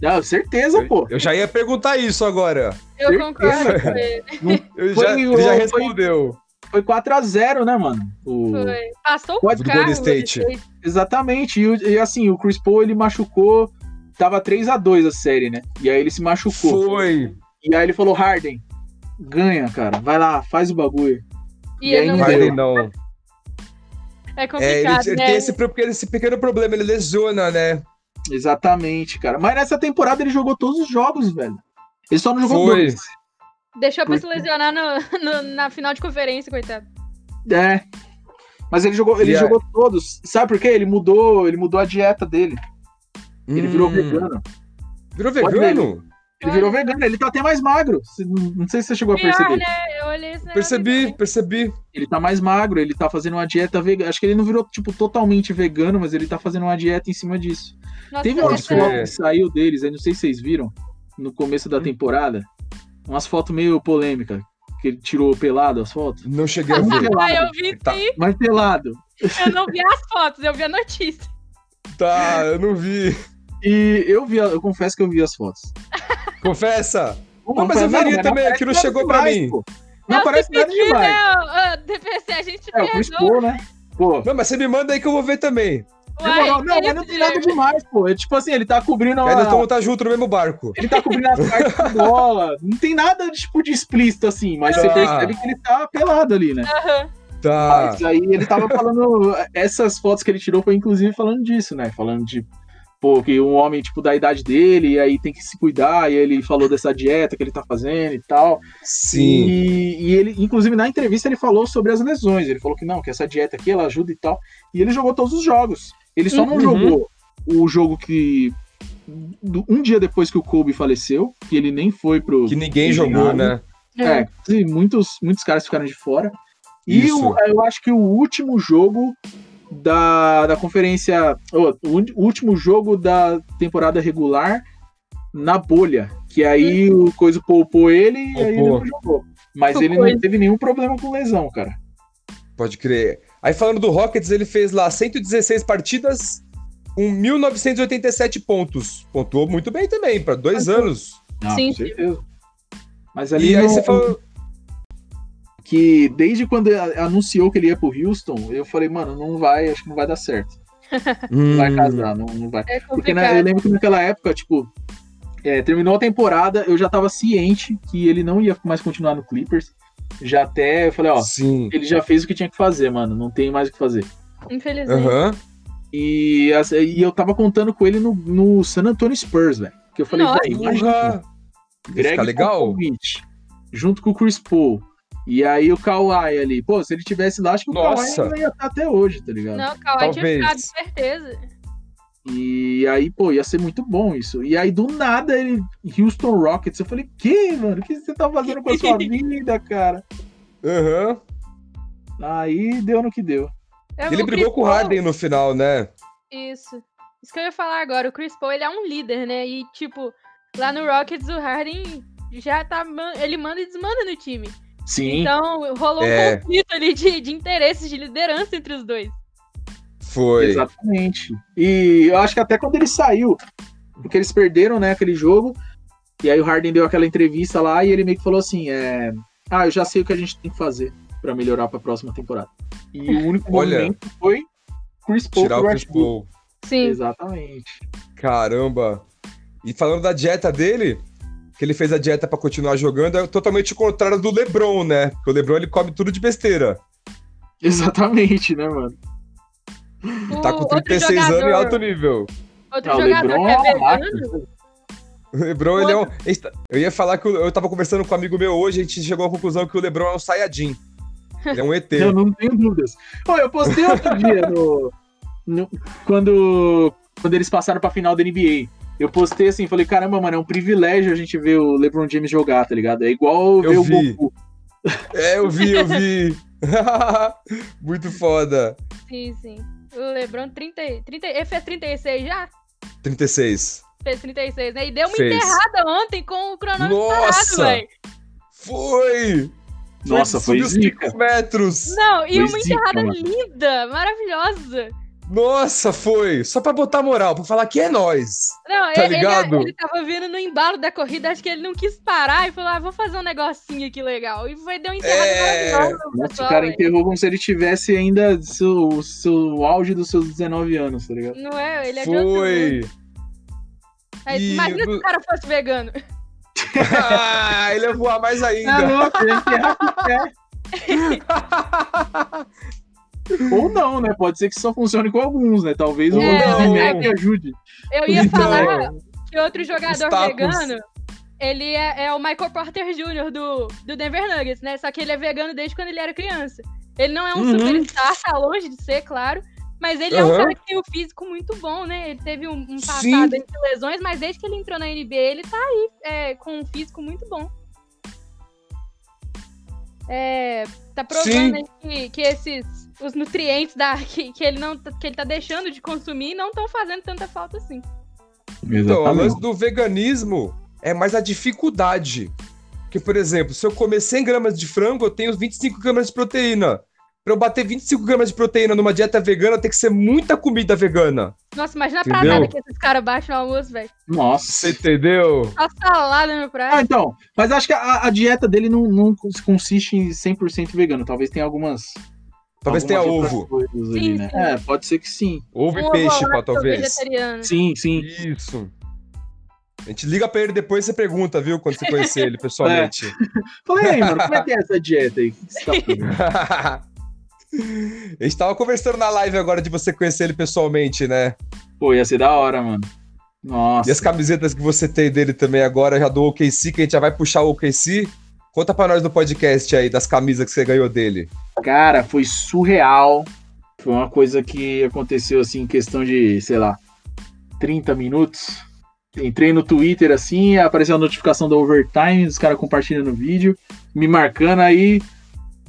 Speaker 3: Não, certeza,
Speaker 2: eu,
Speaker 3: pô.
Speaker 2: Eu já ia perguntar isso agora.
Speaker 1: Eu certeza. concordo com ele.
Speaker 2: Eu já, ele já respondeu.
Speaker 3: Foi, foi 4x0, né, mano?
Speaker 1: O... Foi. Passou
Speaker 2: o carro, Golden State.
Speaker 3: Exatamente. E, e, assim, o Chris Paul, ele machucou. Tava 3x2 a série, né? E aí ele se machucou.
Speaker 2: Foi.
Speaker 3: E aí ele falou, Harden, ganha, cara. Vai lá, faz o bagulho.
Speaker 1: E, e aí não,
Speaker 2: Harden não.
Speaker 1: É complicado, é, ele,
Speaker 2: ele
Speaker 1: né?
Speaker 2: tem esse, esse pequeno problema, ele lesiona, né?
Speaker 3: Exatamente, cara. Mas nessa temporada ele jogou todos os jogos, velho. Ele só não jogou
Speaker 2: Foi.
Speaker 3: dois.
Speaker 1: Deixou pra se lesionar no, no, na final de conferência, coitado.
Speaker 3: É. Mas ele jogou, ele yeah. jogou todos. Sabe por quê? Ele mudou, ele mudou a dieta dele. Ele hum. virou vegano.
Speaker 2: Virou vegano?
Speaker 3: Ele virou vegano, ele tá até mais magro. Não sei se você chegou a perceber.
Speaker 1: Né? Olhei
Speaker 2: percebi, percebi.
Speaker 3: Ele tá mais magro, ele tá fazendo uma dieta vegana. Acho que ele não virou, tipo, totalmente vegano, mas ele tá fazendo uma dieta em cima disso. Nossa, Teve umas fotos que saiu deles, aí não sei se vocês viram, no começo da hum. temporada. Umas fotos meio polêmicas. Que ele tirou pelado as fotos.
Speaker 2: Não cheguei a ver.
Speaker 1: Ah, eu vi tá. sim.
Speaker 3: Mas pelado.
Speaker 1: Eu não vi as fotos, eu vi a notícia.
Speaker 2: Tá, eu não vi.
Speaker 3: E eu vi, eu confesso que eu vi as fotos.
Speaker 2: Confessa! Não, mas eu veria também, que não chegou pra mim.
Speaker 3: Pô. Não, não parece nada demais.
Speaker 1: Não, DPC, a gente
Speaker 3: é, o Chris Paul, né? Pô.
Speaker 2: Não, mas você me manda aí que eu vou ver também.
Speaker 3: Uai, não, não, mas não tem nada demais, pô. É tipo assim, ele tá cobrindo a...
Speaker 2: Eles estão tá junto no mesmo barco.
Speaker 3: Ele tá cobrindo as partes da bola. Não tem nada, tipo, de explícito assim, mas você percebe que ele tá pelado ali, né?
Speaker 1: Uhum.
Speaker 2: Tá.
Speaker 3: Mas aí ele tava falando... Essas fotos que ele tirou foi inclusive falando disso, né? Falando de pô, que um homem, tipo, da idade dele, e aí tem que se cuidar, e ele falou dessa dieta que ele tá fazendo e tal.
Speaker 2: Sim.
Speaker 3: E, e ele, inclusive, na entrevista ele falou sobre as lesões. Ele falou que não, que essa dieta aqui, ela ajuda e tal. E ele jogou todos os jogos. Ele só não
Speaker 2: Uhum.
Speaker 3: jogou o jogo que... Um dia depois que o Kobe faleceu, que ele nem foi pro...
Speaker 2: Que ninguém jogou, né?
Speaker 3: É, e muitos, muitos caras ficaram de fora. E o- eu acho que o último jogo da, da conferência. oh, o último jogo da temporada regular na bolha. Que aí o Coisa poupou ele e aí ele não jogou. Mas ele não teve nenhum problema com lesão, cara.
Speaker 2: Pode crer. Aí falando do Rockets, ele fez lá 116 partidas com 1.987 pontos. Pontuou muito bem também, para dois anos.
Speaker 3: Ah,
Speaker 1: Sim,
Speaker 3: com certeza. Mas ali
Speaker 2: E aí
Speaker 3: no-
Speaker 2: você falou.
Speaker 3: Que desde quando anunciou que ele ia pro Houston, eu falei, mano, não vai, acho que não vai dar certo. Não vai
Speaker 2: Hum,
Speaker 3: casar, não, não vai.
Speaker 1: É
Speaker 3: Porque né, eu lembro que naquela época, tipo, é, terminou a temporada, eu já tava ciente que ele não ia mais continuar no Clippers. Já até eu falei, ó,
Speaker 2: Sim.
Speaker 3: ele já fez o que tinha que fazer, mano, não tem mais o que fazer.
Speaker 1: Infelizmente.
Speaker 2: Aham.
Speaker 3: E, e eu tava contando com ele no, no San Antonio Spurs, velho. Que eu falei, velho, imagina, Greg
Speaker 2: ficar legal.
Speaker 3: Popovich, junto com o Chris Paul. E aí o Kawhi ali, pô, se ele tivesse lá, acho que o
Speaker 2: Nossa.
Speaker 3: Kawhi ia estar até hoje, tá ligado?
Speaker 1: Não, o Kawhi tinha
Speaker 2: Talvez.
Speaker 1: ficado, certeza.
Speaker 3: E aí, pô, ia ser muito bom isso. E aí, do nada, ele. Houston Rockets. Eu falei, que, mano? O que você tá fazendo com a sua vida, cara?
Speaker 2: Aham.
Speaker 3: Aí deu no que deu.
Speaker 1: É,
Speaker 2: Ele brigou
Speaker 1: Chris
Speaker 2: com o Harden no final, né?
Speaker 1: Isso. Isso que eu ia falar agora. O Chris Paul, ele é um líder, né? E, tipo, lá no Rockets, o Harden já tá... man- Ele manda e desmanda no time.
Speaker 3: Sim.
Speaker 1: Então, rolou
Speaker 2: É.
Speaker 1: um conflito ali de, de interesses, de liderança entre os dois.
Speaker 2: Foi.
Speaker 3: Exatamente. E eu acho que até quando ele saiu, porque eles perderam, né, aquele jogo, e aí o Harden deu aquela entrevista lá e ele meio que falou assim: é, Ah, eu já sei o que a gente tem que fazer pra melhorar pra próxima temporada. E o único
Speaker 2: Olha.
Speaker 3: movimento foi Chris Paul
Speaker 2: Tirar o Chris. Paul.
Speaker 1: Sim.
Speaker 3: Exatamente.
Speaker 2: Caramba. E falando da dieta dele, que ele fez a dieta pra continuar jogando, é totalmente o contrário do LeBron, né? Porque o LeBron ele come tudo de besteira.
Speaker 3: Exatamente, né, mano?
Speaker 1: O
Speaker 2: Tá com
Speaker 1: outro
Speaker 2: 36 anos em
Speaker 1: jogador-
Speaker 2: alto nível.
Speaker 1: Outro
Speaker 3: Ah, o
Speaker 1: jogador
Speaker 3: LeBron
Speaker 1: que
Speaker 3: é
Speaker 1: vegano.
Speaker 2: O LeBron, ele é um. tá- Eu ia falar que eu tava conversando com um amigo meu hoje, a gente chegou à conclusão que o LeBron é um Saiyajin. Ele é um ET.
Speaker 3: Eu não tenho dúvidas. Ó, eu postei outro dia no, no- quando, quando eles passaram pra final da NBA. Eu postei assim, falei, caramba, mano, é um privilégio a gente ver o LeBron James jogar, tá ligado? É igual
Speaker 2: Eu
Speaker 3: ver
Speaker 2: vi.
Speaker 3: o Goku.
Speaker 2: É, eu vi, eu vi. Muito foda.
Speaker 1: Sim, sim. O LeBron 30, e- 30, ele fez 36 já?
Speaker 2: 36.
Speaker 1: Fez 36, né? E deu uma
Speaker 2: Fez.
Speaker 1: enterrada ontem com o cronômetro
Speaker 2: Nossa!
Speaker 1: parado, velho.
Speaker 2: Foi!
Speaker 3: Nossa, foi
Speaker 2: subiu
Speaker 3: zica.
Speaker 2: 5 metros.
Speaker 1: Não, e
Speaker 3: Foi
Speaker 1: uma
Speaker 3: zica,
Speaker 1: enterrada
Speaker 3: mano.
Speaker 1: linda, maravilhosa.
Speaker 2: Nossa, foi! Só pra botar moral, pra falar que é nós.
Speaker 1: Não,
Speaker 2: Tá
Speaker 1: ele,
Speaker 2: ligado?
Speaker 1: ele, ele tava vindo no embalo da corrida, acho que ele não quis parar e falou, ah, vou fazer um negocinho aqui legal. E foi, deu uma enterrada
Speaker 2: É.
Speaker 1: maravilhosa no
Speaker 3: Nossa,
Speaker 1: pessoal,
Speaker 3: o cara enterrou como se ele tivesse ainda seu, seu auge dos seus 19 anos, tá ligado?
Speaker 1: Não é? Ele é.
Speaker 2: Foi!
Speaker 1: Aí,
Speaker 2: E
Speaker 1: Imagina se o cara fosse vegano.
Speaker 2: ah, ele ia voar mais
Speaker 3: Tá
Speaker 2: ainda.
Speaker 3: louco, ele pé. Ou não, né? Pode ser que só funcione com alguns, né? Talvez o
Speaker 1: É,
Speaker 3: Zizek ajude.
Speaker 1: Eu ia
Speaker 2: Então,
Speaker 1: falar que outro jogador
Speaker 2: tacos.
Speaker 1: vegano, ele é, é o Michael Porter Jr. do, do Denver Nuggets, né? Só que ele é vegano desde quando ele era criança. Ele não é um
Speaker 3: Uhum.
Speaker 1: superstar, tá longe de ser, claro. Mas ele é um
Speaker 2: Aham.
Speaker 1: cara que tem um físico muito bom, né? Ele teve um, um passado
Speaker 2: Sim.
Speaker 1: de lesões, mas desde que ele entrou na NBA, ele tá aí é, com um físico muito bom. É, tá provando que, que esses os nutrientes da, que, que, ele não, que ele tá deixando de consumir não estão fazendo tanta falta assim.
Speaker 2: Então, o lance do veganismo é mais a dificuldade. Porque, por exemplo, se eu comer 100 gramas de frango, eu tenho 25 gramas de proteína. Pra eu bater 25 gramas de proteína numa dieta vegana, tem que ser muita comida vegana.
Speaker 1: Nossa, imagina a pradada que esses caras baixam no almoço, velho.
Speaker 3: Nossa.
Speaker 2: Você entendeu?
Speaker 1: Só salada no
Speaker 3: Ah,
Speaker 1: prato.
Speaker 3: então. Mas acho que a, a dieta dele não, não consiste em 100% vegano. Talvez tenha algumas.
Speaker 2: Talvez tenha ovo.
Speaker 3: coisas ali,
Speaker 1: Sim,
Speaker 3: né?
Speaker 1: sim.
Speaker 3: É, pode ser que sim.
Speaker 2: Ovo e
Speaker 1: Um
Speaker 2: peixe,
Speaker 1: ovo
Speaker 2: pá,
Speaker 1: lá,
Speaker 2: talvez.
Speaker 1: vegetariano.
Speaker 3: Sim, sim.
Speaker 2: Isso. A gente liga pra ele depois e você pergunta, viu? Quando você conhecer ele pessoalmente.
Speaker 3: Falei aí, mano, como é que é essa dieta aí? Tá?
Speaker 2: A gente tava conversando na live agora de você conhecer ele pessoalmente, né?
Speaker 3: Pô, ia ser da hora, mano. Nossa.
Speaker 2: E as camisetas que você tem dele também agora, já do OKC, que a gente já vai puxar o OKC. Conta pra nós no podcast aí das camisas que você ganhou dele.
Speaker 3: Cara, foi surreal. Foi uma coisa que aconteceu assim em questão de, sei lá, 30 minutos. Entrei no Twitter assim, apareceu a notificação da Overtime, os caras compartilhando o vídeo, me marcando aí,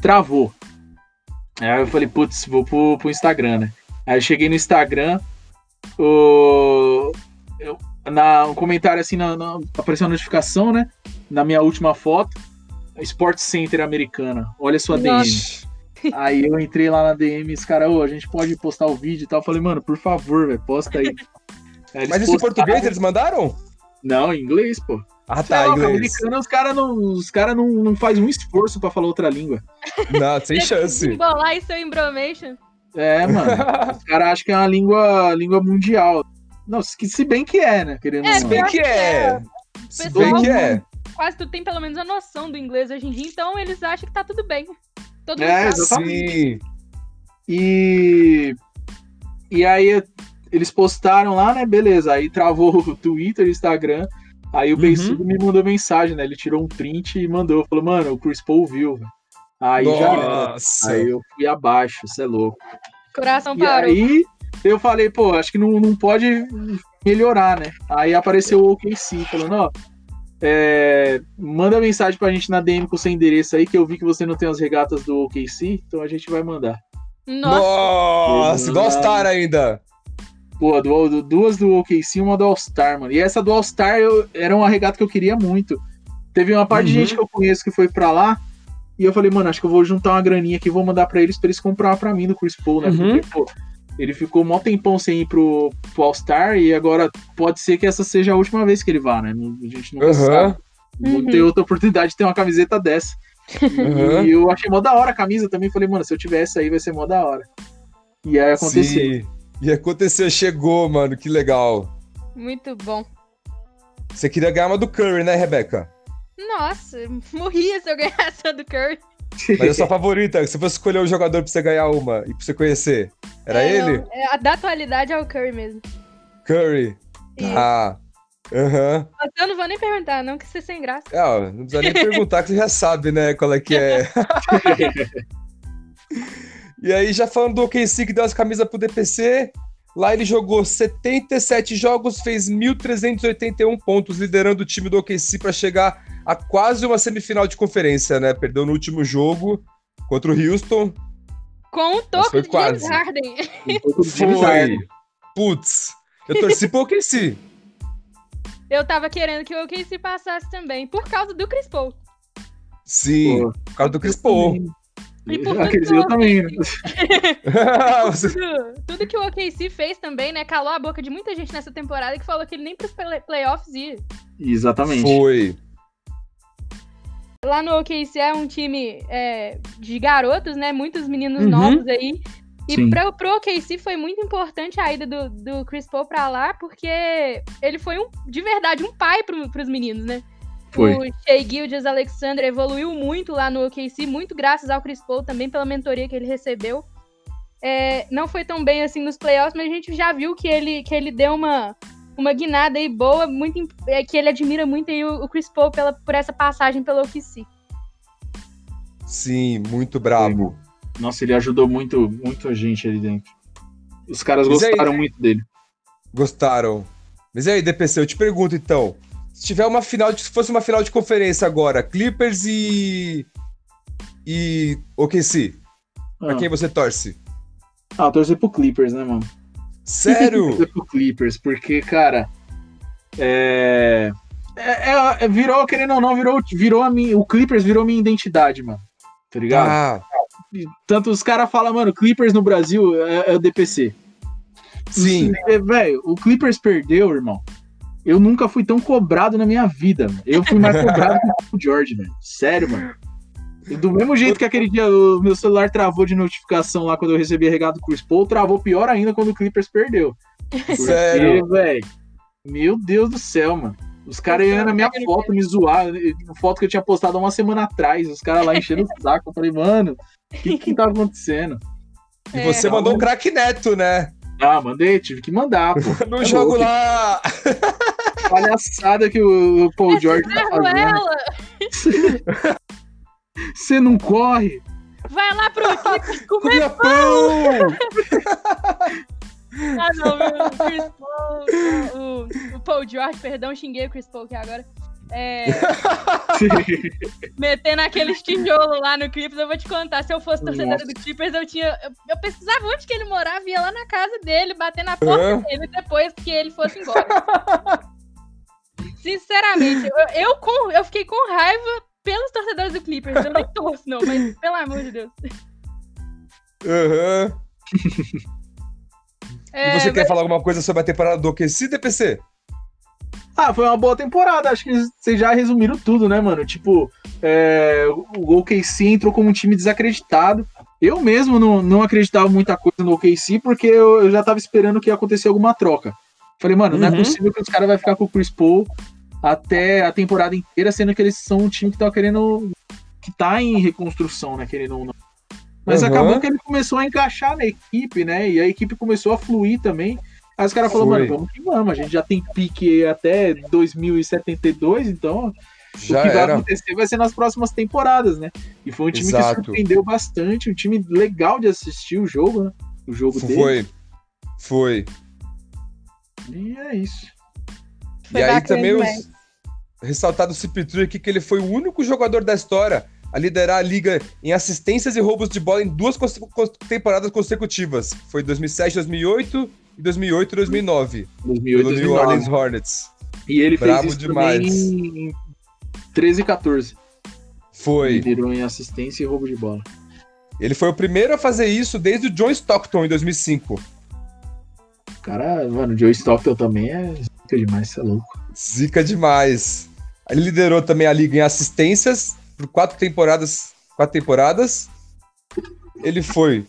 Speaker 3: travou. Aí eu falei, putz, vou pro, pro Instagram, né? Aí eu cheguei no Instagram, o, eu, na, um comentário assim, na, na, apareceu a notificação, né? Na minha última foto, Sports Center americana, olha sua
Speaker 1: Nossa.
Speaker 3: DM. Aí eu entrei lá na DM e os caras, ô, a gente pode postar o vídeo e tal. Eu falei, mano, por favor, velho, posta aí. Aí
Speaker 2: Mas esse
Speaker 3: postaram-
Speaker 2: português eles mandaram?
Speaker 3: Não, em inglês, pô.
Speaker 2: Ah, tá,
Speaker 3: lá,
Speaker 2: inglês.
Speaker 3: americano, os caras não, os cara não, não fazem um esforço pra falar outra língua.
Speaker 2: Não, sem chance.
Speaker 1: Embolar isso é embromation.
Speaker 3: É, mano. os caras acham que é uma língua, língua mundial. Não, se se bem que é, né? Querendo
Speaker 1: É,
Speaker 2: Se bem que é. Se bem que é.
Speaker 1: Quase tu tem pelo menos a noção do inglês hoje em dia, então eles acham que tá tudo bem. Todo mundo
Speaker 3: É, exatamente.
Speaker 2: Sim.
Speaker 3: E. E aí eles postaram lá, né? Beleza. Aí travou o Twitter, Instagram. Aí o
Speaker 2: Uhum.
Speaker 3: Me mandou mensagem, né? Ele tirou um print e mandou. Falou, mano, o Chris Paul viu. velho. Aí já.
Speaker 2: Nossa.
Speaker 3: Aí eu fui abaixo, você é louco.
Speaker 1: Coração
Speaker 3: E
Speaker 1: parou.
Speaker 3: aí eu falei, pô, acho que não, não pode melhorar, né? Aí apareceu o OKC falando, ó, é, manda mensagem pra gente na DM com o seu endereço aí, que eu vi que você não tem as regatas do OKC, então a gente vai mandar.
Speaker 1: Nossa,
Speaker 2: Nossa, igual Star ainda.
Speaker 3: Pô, do- do- duas do OKC e uma do All-Star, mano. E essa do All-Star eu- era uma regata que eu queria muito. Teve uma parte de
Speaker 2: Uhum.
Speaker 3: gente que eu conheço que foi pra lá. E eu falei, mano, acho que eu vou juntar uma graninha aqui e vou mandar pra eles pra eles comprar uma pra mim do Chris Paul, né?
Speaker 2: Uhum.
Speaker 3: Porque, pô, ele ficou mó tempão sem ir pro, pro All-Star e agora pode ser que essa seja a última vez que ele vá, né? Não- A gente nunca
Speaker 2: Aham.
Speaker 3: sabe. Vou
Speaker 1: Uhum.
Speaker 3: ter outra oportunidade de ter uma camiseta dessa.
Speaker 2: Uhum.
Speaker 3: E eu achei mó da hora a camisa também. Falei, mano, se eu tiver essa aí vai ser mó da hora. E aí aconteceu.
Speaker 2: Sim. E aconteceu, chegou, mano, que legal.
Speaker 1: muito bom.
Speaker 2: Você queria ganhar uma do Curry, né, Rebeca?
Speaker 1: Nossa, morria se eu ganhasse a do Curry.
Speaker 2: Mas é sua favorita. Se fosse escolher um jogador pra você ganhar uma e pra você conhecer, era
Speaker 1: É,
Speaker 2: ele?
Speaker 1: não, é, a da atualidade é o Curry mesmo.
Speaker 2: Curry.
Speaker 1: Isso.
Speaker 2: Ah. Aham.
Speaker 1: Mas Eu não vou nem perguntar, não, que você é sem graça.
Speaker 2: Ó, não precisa nem perguntar que você já sabe, né, qual é que é. e aí, já falando do OKC que deu as camisas pro DPC, lá ele jogou 77 jogos, fez 1.381 pontos, liderando o time do OKC para chegar a quase uma semifinal de conferência, né? Perdeu no último jogo contra o Houston.
Speaker 1: Com o toque.
Speaker 3: Um de James Harden.
Speaker 2: Foi. Putz, eu torci pro OKC.
Speaker 1: Eu tava querendo que o OKC passasse também, por causa do Chris Paul.
Speaker 2: Sim,
Speaker 3: Pô,
Speaker 2: por causa do Chris Paul.
Speaker 1: E por
Speaker 3: quer
Speaker 1: tudo
Speaker 3: dizer, eu também, né?
Speaker 1: Tudo, tudo que o OKC fez também, né? Calou a boca de muita gente nessa temporada que falou que ele nem pros play- playoffs ia.
Speaker 3: Exatamente.
Speaker 2: Foi.
Speaker 1: Lá no OKC é um time é, de garotos, né? Muitos meninos
Speaker 2: Uhum.
Speaker 1: novos aí. E
Speaker 3: Sim.
Speaker 1: pra, pro OKC foi muito importante a ida do, do Chris Paul pra lá, porque ele foi um, de verdade um pai pro, pros meninos, né?
Speaker 3: Foi.
Speaker 1: O Shea Gildas Alexander evoluiu muito lá no OKC, muito graças ao Chris Paul também pela mentoria que ele recebeu. É, não foi tão bem assim nos playoffs, mas a gente já viu que ele, que ele deu uma, uma guinada aí boa, muito, é, que ele admira muito aí o, o Chris Paul pela, por essa passagem pelo OKC.
Speaker 2: Sim, muito brabo.
Speaker 3: Nossa, ele ajudou muito, muita gente ali dentro. Os caras
Speaker 2: Mas aí-
Speaker 3: gostaram muito dele.
Speaker 2: Gostaram. Mas e aí, DPC, eu te pergunto então. Se tiver uma final, de, se fosse uma final de conferência agora, Clippers e. e OKC, pra
Speaker 3: Ah,
Speaker 2: quem você torce?
Speaker 3: ah, eu torci pro Clippers, né, mano?
Speaker 2: Sério?
Speaker 3: Torcer pro Clippers, porque, cara. É. é- é- é- virou, querendo ou não, virou, virou a minha. O Clippers virou minha identidade, mano. Tá ligado?
Speaker 2: ah,
Speaker 3: Tanto os caras falam, mano, Clippers no Brasil é, é o DPC.
Speaker 2: sim.
Speaker 3: Velho, o Clippers perdeu, irmão. Eu nunca fui tão cobrado na minha vida, mano. Eu fui mais cobrado que o George, velho. Sério, mano. E do mesmo jeito que aquele dia o meu celular travou de notificação lá quando eu recebi a regado do Chris Paul, travou pior ainda quando o Clippers perdeu. Porque,
Speaker 2: Sério?
Speaker 3: velho, meu Deus do céu, mano. Os caras iam na minha foto me zoar, foto que eu tinha postado há uma semana atrás, os caras lá enchendo o saco. Eu falei, mano, o que que tá acontecendo?
Speaker 2: E
Speaker 1: É.
Speaker 2: você mandou o craque Neto, né?
Speaker 3: Ah, mandei, tive que mandar, pô.
Speaker 2: No
Speaker 3: É
Speaker 2: jogo
Speaker 3: louco.
Speaker 2: lá!
Speaker 3: Palhaçada que o, Paul George tá fazendo.
Speaker 1: ela!
Speaker 3: Você não corre?
Speaker 1: Vai lá pro comer
Speaker 2: pão!
Speaker 1: Ah, não, meu, o Chris Paul, o, o Paul George, perdão, xinguei o Chris Paul aqui agora. É, metendo aqueles tijolos lá no Clippers, eu vou te contar. Se eu fosse torcedora do Clippers, eu tinha. Eu, eu pesquisava onde que ele morava, ia lá na casa dele, bater na porta
Speaker 2: Hã?
Speaker 1: dele depois que ele fosse embora. Sinceramente, eu, eu, com- eu fiquei com raiva pelos torcedores do Clippers. Eu nem torço, não, mas pelo amor de Deus.
Speaker 2: Aham.
Speaker 1: É,
Speaker 2: E você quer falar alguma coisa sobre a temporada do OKC, DPC?
Speaker 3: Ah, foi uma boa temporada. Acho que vocês já resumiram tudo, né, mano? Tipo, é, o OKC entrou como um time desacreditado. Eu mesmo não, não acreditava muita coisa no OKC, porque eu, eu já tava esperando que ia acontecer alguma troca. Falei, mano, não é
Speaker 2: Uhum.
Speaker 3: possível que os caras vão ficar com o Chris Paul até a temporada inteira, sendo que eles são um time que tá querendo. que tá em reconstrução, né? Querendo ou não. Mas
Speaker 2: Uhum.
Speaker 3: acabou que ele começou a encaixar na equipe, né? E a equipe começou a fluir também. Aí os caras falaram,
Speaker 2: Foi.
Speaker 3: mano, vamos que vamos. A gente já tem pique até 2072, então
Speaker 2: Já
Speaker 3: o que vai
Speaker 2: era.
Speaker 3: acontecer vai ser nas próximas temporadas, né? E foi um time
Speaker 2: Exato.
Speaker 3: que surpreendeu bastante, um time legal de assistir o jogo, né? O jogo dele.
Speaker 2: Foi. Foi.
Speaker 3: E é isso.
Speaker 1: Foi
Speaker 2: e aí também
Speaker 1: demais.
Speaker 2: os... ressaltado o Cipitru aqui que ele foi o único jogador da história a liderar a liga em assistências e roubos de bola em duas cons- temporadas consecutivas. Foi 2007, 2008 e 2008 e 2009.
Speaker 3: 2008,
Speaker 2: Pelo New
Speaker 3: 2009.
Speaker 2: Orleans Hornets.
Speaker 3: E ele
Speaker 2: Brabo
Speaker 3: fez isso
Speaker 2: demais.
Speaker 3: também em 13 e 14.
Speaker 2: Foi.
Speaker 3: Liderou em assistência e roubo de bola.
Speaker 2: Ele foi o primeiro a fazer isso desde o John Stockton em 2005.
Speaker 3: O cara, mano, o Joe Stockton também é zica demais, você é louco.
Speaker 2: Zica demais. Ele liderou também a liga em assistências por quatro temporadas. Quatro temporadas. Ele foi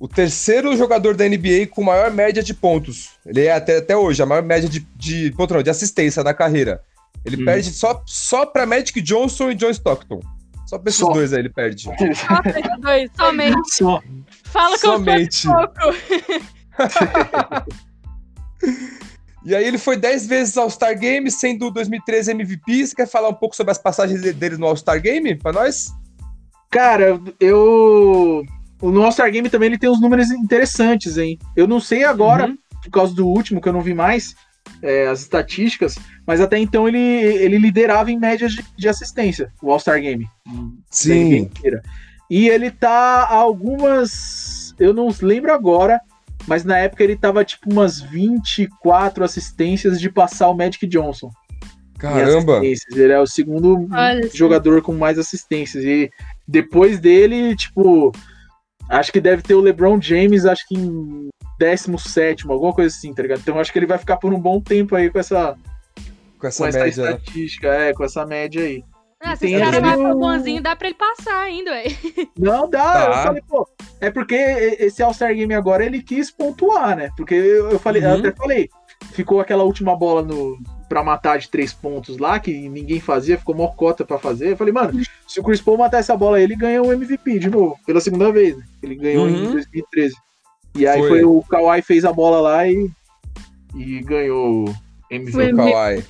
Speaker 2: o terceiro jogador da NBA com maior média de pontos. Ele é até, até hoje a maior média de, de, ponto não, de assistência na carreira. Ele
Speaker 3: Hum.
Speaker 2: perde só, só pra Magic Johnson e John Stockton. Só pra esses
Speaker 3: Só.
Speaker 2: dois aí ele perde.
Speaker 1: Só esses dois, somente.
Speaker 3: Só.
Speaker 1: Fala que eu
Speaker 2: Somente.
Speaker 1: fosse pouco.
Speaker 2: E aí ele foi 10 vezes All-Star Game, sendo 2013 MVP. Você quer falar um pouco sobre as passagens de- dele no All-Star Game pra nós?
Speaker 3: Cara, eu. O no All-Star Game também ele tem uns números interessantes, hein? Eu não sei agora,
Speaker 2: Uhum.
Speaker 3: por causa do último, que eu não vi mais, é, as estatísticas, mas até então ele, ele liderava em médias de, de assistência, o All-Star Game. inteira. E ele tá algumas. Eu não lembro agora, mas na época ele tava tipo umas 24 assistências de passar o Magic Johnson.
Speaker 2: Caramba!
Speaker 3: Ele é o segundo
Speaker 1: Olha
Speaker 3: jogador com mais assistências. E depois dele, tipo, acho que deve ter o LeBron James, acho que em 17, alguma coisa assim, tá ligado? Então acho que ele vai ficar por um bom tempo aí com essa,
Speaker 2: Com essa
Speaker 3: com essa
Speaker 2: média. né?
Speaker 3: estatística, é, com essa média aí.
Speaker 1: Ah, se
Speaker 3: Tem
Speaker 1: esse cara vai pro bonzinho, dá pra ele passar ainda, ué.
Speaker 3: Não, dá.
Speaker 2: Tá.
Speaker 3: Eu falei, pô, é porque esse All-Star Game agora ele quis pontuar, né? Porque eu, eu falei, eu
Speaker 2: Uhum.
Speaker 3: até falei, ficou aquela última bola no para matar de três pontos lá, que ninguém fazia, ficou mó cota pra fazer. Eu falei, mano, se o Chris Paul matar essa bola aí, ele ganha o MVP de novo, pela segunda vez. né? Ele ganhou em
Speaker 2: Uhum.
Speaker 3: 2013. E aí
Speaker 2: Foi.
Speaker 3: foi, o Kawhi fez a bola lá e, e ganhou o MVP.
Speaker 1: Foi.
Speaker 2: o Kawhi.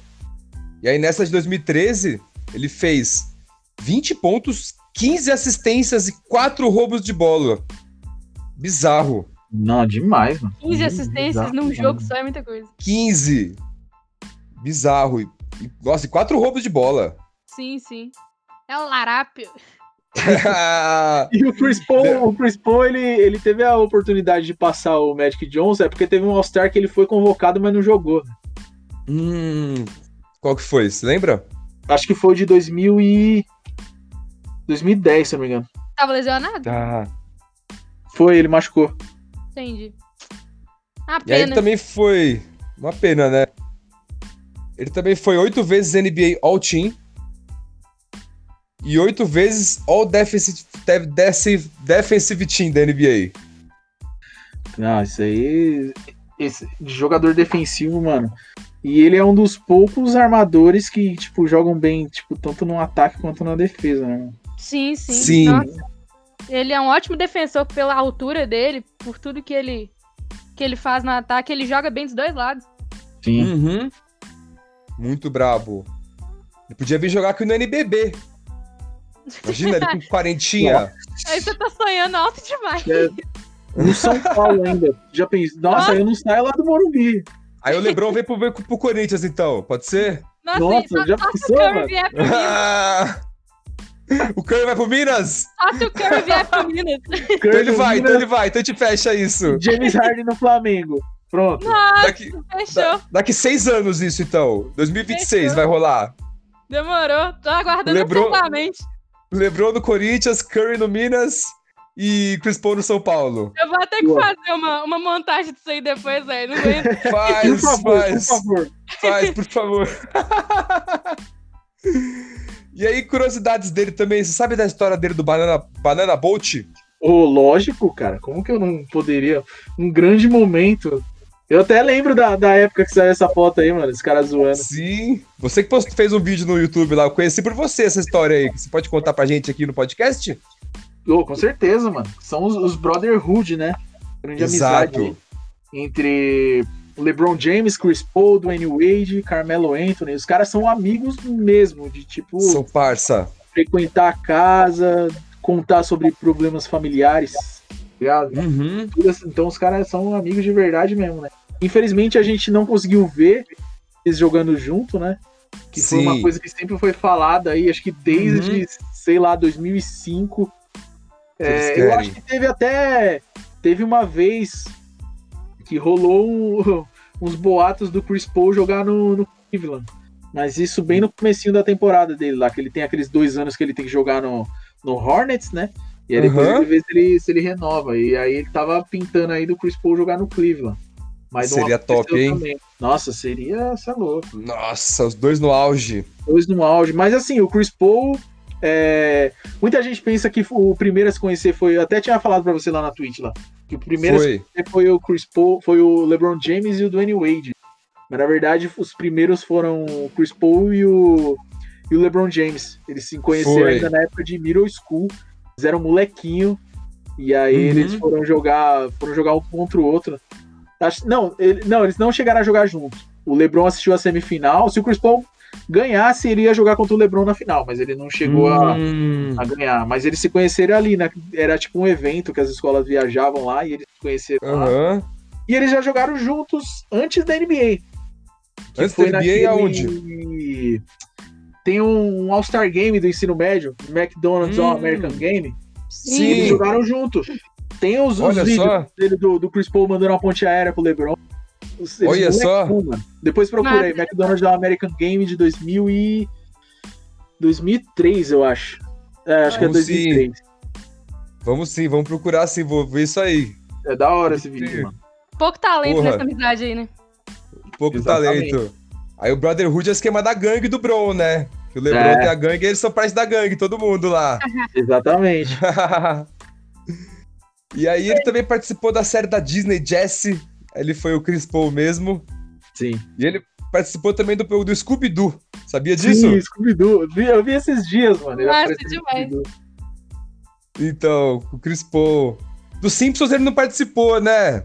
Speaker 2: E aí nessa de 2013, ele fez 20 pontos, 15 assistências e 4 roubos de bola. Bizarro.
Speaker 3: Não, demais, mano.
Speaker 1: 15 assistências
Speaker 3: Exato,
Speaker 1: num
Speaker 3: mano.
Speaker 1: jogo só é muita coisa.
Speaker 2: 15. Bizarro. E, e, nossa, e 4 roubos de bola.
Speaker 1: Sim, sim. É o larápio.
Speaker 3: E o Chris Paul, o Chris Paul ele, ele teve a oportunidade de passar o Magic Johnson, é porque teve um All-Star que ele foi convocado, mas não jogou.
Speaker 2: hum, qual que foi? Você lembra?
Speaker 3: Acho que foi de 2000 e... 2010, se eu não me engano.
Speaker 1: Tava lesionado?
Speaker 2: Ah.
Speaker 3: Foi, ele machucou.
Speaker 1: Entendi. A
Speaker 2: E aí ele
Speaker 1: pena.
Speaker 2: também foi. Uma pena, né? Ele também foi oito vezes NBA All-Team. E oito vezes All Defensive, Defensive, Defensive Team da NBA.
Speaker 3: Não, isso aí. Esse jogador defensivo, mano. E ele é um dos poucos armadores que, tipo, jogam bem, tipo, tanto no ataque quanto na defesa, né?
Speaker 1: Sim, sim.
Speaker 2: Sim.
Speaker 1: Nossa, ele é um ótimo defensor pela altura dele, por tudo que ele que ele faz no ataque, ele joga bem dos dois lados.
Speaker 3: Sim.
Speaker 2: Uhum. Muito brabo. Ele podia vir jogar aqui no NBB. Imagina ele com quarentinha.
Speaker 1: Aí você tá sonhando alto demais.
Speaker 3: É, no São Paulo ainda. Já pensei, nossa, eu não saio lá do Morumbi.
Speaker 2: Aí o Lebron vem pro, pro Corinthians, então. Pode ser?
Speaker 1: Nossa,
Speaker 3: Nossa, já
Speaker 1: se
Speaker 3: pensou,
Speaker 1: o Curry
Speaker 3: mano?
Speaker 1: vier pro Minas.
Speaker 2: Ah! o Curry vai pro Minas?
Speaker 1: Só se o Curry vier pro Minas.
Speaker 2: Então ele vai, então ele vai. Então a gente fecha isso.
Speaker 3: James Harden no Flamengo. Pronto.
Speaker 1: Nossa,
Speaker 2: Daqui,
Speaker 1: fechou.
Speaker 2: da- daqui seis anos isso, então. 2026
Speaker 1: Fechou.
Speaker 2: vai rolar.
Speaker 1: Demorou. Tô aguardando
Speaker 2: Lembrou?
Speaker 1: ansiosamente.
Speaker 2: Lebron no Corinthians, Curry no Minas e Chris Paul no São Paulo.
Speaker 1: Eu vou até que fazer uma, uma montagem disso aí depois, velho. Não aguento.
Speaker 3: Por
Speaker 2: Faz,
Speaker 3: favor,
Speaker 2: faz,
Speaker 3: por favor.
Speaker 2: faz, por favor. e aí, curiosidades dele também. Você sabe da história dele do Banana, Banana Boat?
Speaker 3: Ô, lógico, cara. Como que eu não poderia? Um grande momento. Eu até lembro da, da época que saiu essa foto aí, mano. Esse cara zoando.
Speaker 2: Sim. Você que post- fez um vídeo no YouTube lá, eu conheci por você essa história aí. Você pode contar pra gente aqui no podcast?
Speaker 3: Ô, com certeza, mano. São os, os Brotherhood, né? Grande amizade
Speaker 2: Exato.
Speaker 3: entre LeBron James, Chris Paul, Dwayne Wade, Carmelo Anthony. Os caras são amigos mesmo, de tipo
Speaker 2: São parça.
Speaker 3: frequentar a casa, contar sobre problemas familiares. tá Ligado?
Speaker 2: Uhum.
Speaker 3: Assim. Então os caras são amigos de verdade mesmo, né? Infelizmente a gente não conseguiu ver eles jogando junto, né? Que foi uma
Speaker 2: Sim.
Speaker 3: coisa que sempre foi falada aí, acho que desde, sei lá, 2005.
Speaker 2: eles
Speaker 3: É, eu acho que teve até. Teve uma vez que rolou um- uns boatos do Chris Paul jogar no, no Cleveland. Mas isso bem no comecinho da temporada dele lá, que ele tem aqueles dois anos que ele tem que jogar no, no Hornets, né? E aí depois
Speaker 2: Aham.
Speaker 3: ele vê se ele, se ele renova. E aí ele tava pintando aí do Chris Paul jogar no Cleveland. Mas
Speaker 2: Seria top, hein?
Speaker 3: também. Nossa, seria, você é louco.
Speaker 2: Nossa, os dois no auge.
Speaker 3: Dois no auge. Mas assim, o Chris Paul. é, Muita gente pensa que o primeiro a se conhecer foi. Eu até tinha falado pra você lá na Twitch lá. Que o primeiro a se
Speaker 2: Foi.
Speaker 3: conhecer foi o Chris Paul, foi o LeBron James e o Dwayne Wade. Mas na verdade, os primeiros foram o Chris Paul e o, e o LeBron James. Eles se conheceram
Speaker 2: Foi.
Speaker 3: ainda na época de middle school. Eles eram molequinho. E aí
Speaker 2: Uhum.
Speaker 3: eles foram jogar, foram jogar um contra o outro. Acho- não, ele- não, eles não chegaram a jogar juntos. O LeBron assistiu a semifinal. Se o Chris Paul ganhasse, ele ia jogar contra o LeBron na final, mas ele não chegou a,
Speaker 2: Hum.
Speaker 3: a ganhar. Mas eles se conheceram ali, né? Era tipo um evento que as escolas viajavam lá e eles se conheceram lá.
Speaker 2: Aham.
Speaker 3: E eles já jogaram juntos antes da NBA. que
Speaker 2: Antes
Speaker 3: foi
Speaker 2: da NBA aonde?
Speaker 3: Tem um All-Star Game do ensino médio, McDonald's
Speaker 2: Hum.
Speaker 3: All American Game.
Speaker 2: Sim.
Speaker 3: E eles jogaram juntos. Tem os, os vídeos
Speaker 2: só.
Speaker 3: dele do, do Chris Paul mandando uma ponte aérea pro LeBron. Os-
Speaker 2: Olha só.
Speaker 3: molecão, mano. Depois procura aí. McDonald's All American Game de 2000 e... 2003, eu acho. É, acho que é
Speaker 2: Vamos sim.
Speaker 3: 2003.
Speaker 2: Vamos sim, vamos procurar sim, vou ver isso aí.
Speaker 3: É da hora esse vídeo, mano.
Speaker 1: Pouco talento
Speaker 2: Porra.
Speaker 1: nessa amizade aí, né?
Speaker 2: Pouco
Speaker 3: Exatamente.
Speaker 2: talento. Aí o Brotherhood é o esquema da gangue do Bron, né? Que o Lebron
Speaker 3: É.
Speaker 2: tem a gangue e eles são parte da gangue, todo mundo lá.
Speaker 3: Exatamente.
Speaker 2: e aí ele também participou da série da Disney, Jesse. Ele foi o Chris Paul mesmo.
Speaker 3: Sim.
Speaker 2: E ele participou também do, do Scooby-Doo. Sabia disso?
Speaker 3: Sim, Scooby-Doo. Eu vi- esses dias, mano. Ele
Speaker 1: Nossa, demais.
Speaker 2: Então, o Chris Paul. Do Simpsons ele não participou, né?